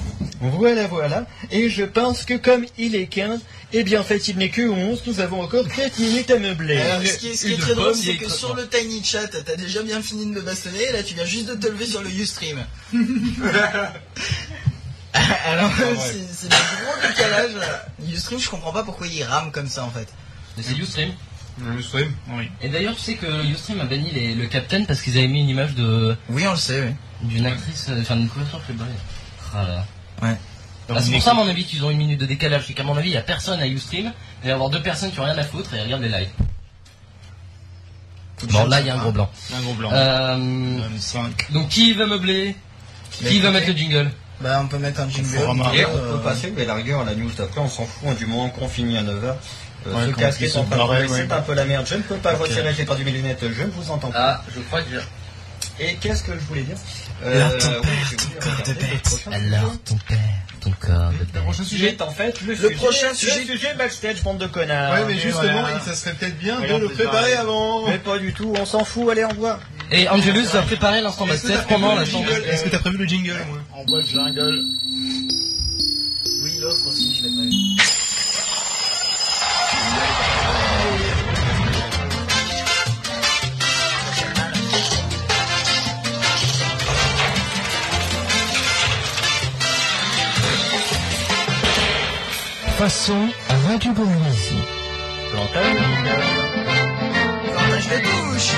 Voilà, voilà. Et je pense que comme il est 15, eh bien en fait il n'est que 11, nous avons encore 4 minutes à meubler. Alors, ce qui est, très drôle, c'est que sur le Tiny Chat, t'as déjà bien fini de me bastonner, là tu viens juste de te lever sur le Ustream. Alors, c'est du gros décalage. Ustream, je comprends pas pourquoi il rame comme ça en fait. Mais c'est Ustream Ustream Oui. Et d'ailleurs, tu sais que Ustream a banni les, le Captain parce qu'ils avaient mis une image de. Oui, on le sait, oui. D'une actrice, euh, enfin d'une couverture chez Ah là. Ouais. Ah, c'est pour ça, à mon avis, qu'ils ont une minute de décalage. C'est qu'à mon avis, il n'y a personne à Ustream. Il va y avoir deux personnes qui n'ont rien à foutre et regardent les lives. Bon, là, il y a un gros blanc. Un gros blanc. Euh, donc, qui va meubler Qui va mettre le jingle bah, on peut mettre un jingle. On peut passer, mais la rigueur, la news d'après, on s'en fout, du moment qu'on finit à 9h. Euh, ce casque est en train c'est un peu la merde. Je ne peux pas okay. retirer, j'ai pas du millimètre, je ne vous entends pas. Ah, je crois que Et qu'est-ce que je voulais dire euh, Alors ton père, ton corps de bête. Alors ton père, ton corps de bête. Le prochain sujet en fait le, le prochain sujet. Le sujet backstage, bande de connards. Ouais, mais justement, ça serait peut-être bien de le préparer avant. Mais pas du tout, on s'en fout, allez, on voit. Et Angelus va préparer l'instant backstage pendant la chanson. Est-ce que t'as prévu le jingle, moi On voit le jingle. Façon Radio Bourgeoisie. Plantage. Plantage de touche.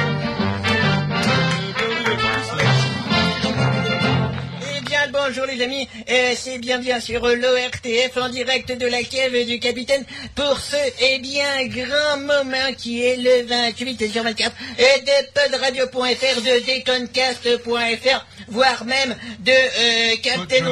Eh bien, bonjour les amis, euh, c'est bien bien sûr l'ORTF en direct de la cave du capitaine pour ce, eh bien, grand moment qui est le 28 sur 24 et de podradio.fr, de deconcast.fr, voire même de euh, Captain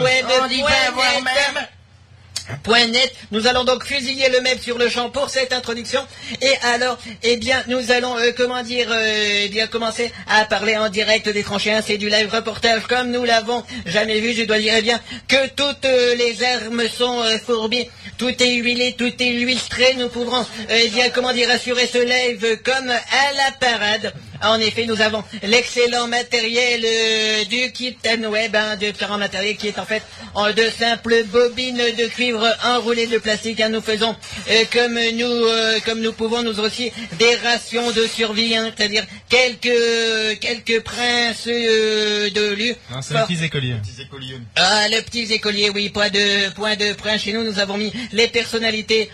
net. Nous allons donc fusiller le MEP sur le champ pour cette introduction. Et alors, eh bien, nous allons, euh, comment dire, euh, eh bien, commencer à parler en direct des tranchées. C'est du live reportage comme nous l'avons jamais vu. Je dois dire, eh bien, que toutes euh, les armes sont fourbies. Tout est huilé, tout est illustré. Nous pourrons, eh bien, comment dire, assurer ce live comme à la parade. En effet, nous avons l'excellent matériel euh, du kit web, hein, de différents matériel qui est en fait en de simples bobines de cuivre enroulées de plastique. Hein. Nous faisons euh, comme nous euh, comme nous pouvons, nous aussi des rations de survie, hein, c'est-à-dire quelques quelques princes de lu. C'est les petits écoliers. Ah, le petit écolier, oui, point de point de prince chez nous. Nous avons mis les personnalités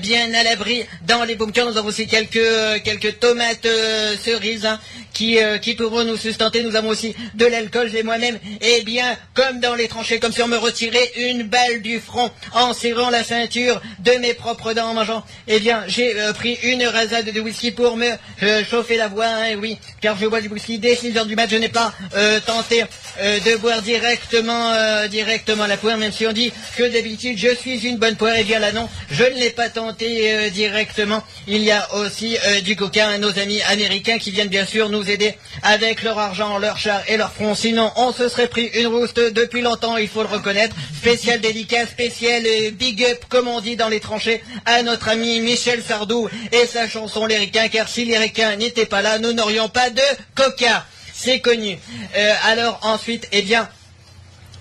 bien à l'abri dans les bunkers. Nous avons aussi quelques quelques tomates cerises qui, euh, qui pourront nous sustenter. Nous avons aussi de l'alcool. J'ai moi-même, eh bien, comme dans les tranchées, comme si on me retirait une balle du front en serrant la ceinture de mes propres dents en mangeant. Eh bien, j'ai euh, pris une rasade de whisky pour me euh, chauffer la voix. Hein, oui, car je bois du whisky dès 6 heures du match. Je n'ai pas tenté de boire directement, directement la poire, même si on dit que d'habitude je suis une bonne poire. Eh bien là non, je ne l'ai pas tenté directement. Il y a aussi du coca, à nos amis américains qui viennent bien sûr nous aider avec leur argent, leur char et leur front. Sinon, on se serait pris une rouste depuis longtemps, il faut le reconnaître. Spécial dédicat, spécial euh, big up, comme on dit dans les tranchées, à notre ami Michel Sardou et sa chanson Les car si les Ricains n'étaient pas là, nous n'aurions pas de coca. C'est connu. Euh, alors ensuite, eh bien,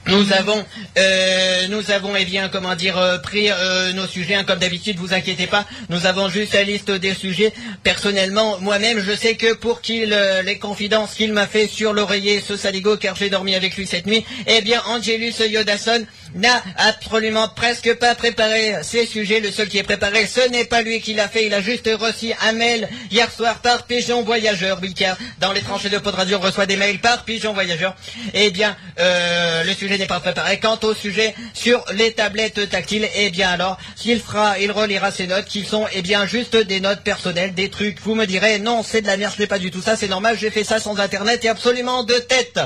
nous avons, euh, nous avons, eh bien, comment dire, euh, pris euh, nos sujets. Hein, comme d'habitude, vous inquiétez pas. Nous avons juste la liste des sujets. Personnellement, moi-même, je sais que pour qu'il les confidences qu'il m'a fait sur l'oreiller, ce saligo, car j'ai dormi avec lui cette nuit, eh bien, Angelus Yodasson n'a absolument presque pas préparé ces sujets. Le seul qui est préparé, ce n'est pas lui qui l'a fait. Il a juste reçu un mail hier soir par Pigeon Voyageur. Oui, car dans les tranchées de Pod Radio, on reçoit des mails par Pigeon Voyageur. Eh bien, le sujet n'est pas préparé. Quant au sujet sur les tablettes tactiles, eh bien alors, s'il fera, il relira ses notes qui sont, eh bien, juste des notes personnelles, des trucs. Vous me direz, non, c'est de la merde, je fais pas du tout ça, c'est normal, j'ai fait ça sans internet et absolument de tête.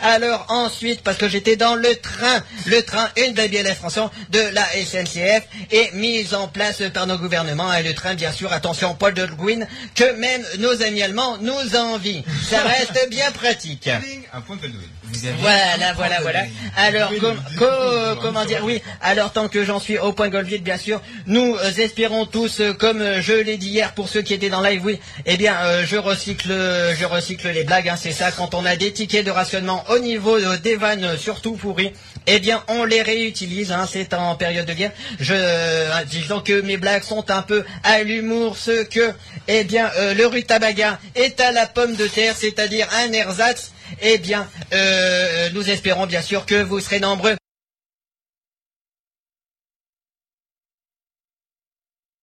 Alors ensuite, parce que j'étais dans le train, le train, une des billets de la SNCF est mise en place par nos gouvernements et le train, bien sûr, attention, Paul de Gouin, que même nos amis allemands nous envient. Ça reste bien pratique. Un point voilà, voilà, voilà. Alors, comment dire Oui, alors tant que j'en suis au point Goldville, bien sûr, nous euh, espérons tous, euh, comme euh, je l'ai dit hier pour ceux qui étaient dans live, oui, eh bien, je recycle, je recycle les blagues. Hein, c'est ça. Quand on a des tickets de rationnement au niveau des vannes, surtout pourris, eh bien, on les réutilise. Hein, c'est en période de guerre. Je, disons que mes blagues sont un peu à l'humour, ce que, eh bien, le rutabaga est à la pomme de terre, c'est-à-dire un ersatz eh bien, euh, nous espérons bien sûr que vous serez nombreux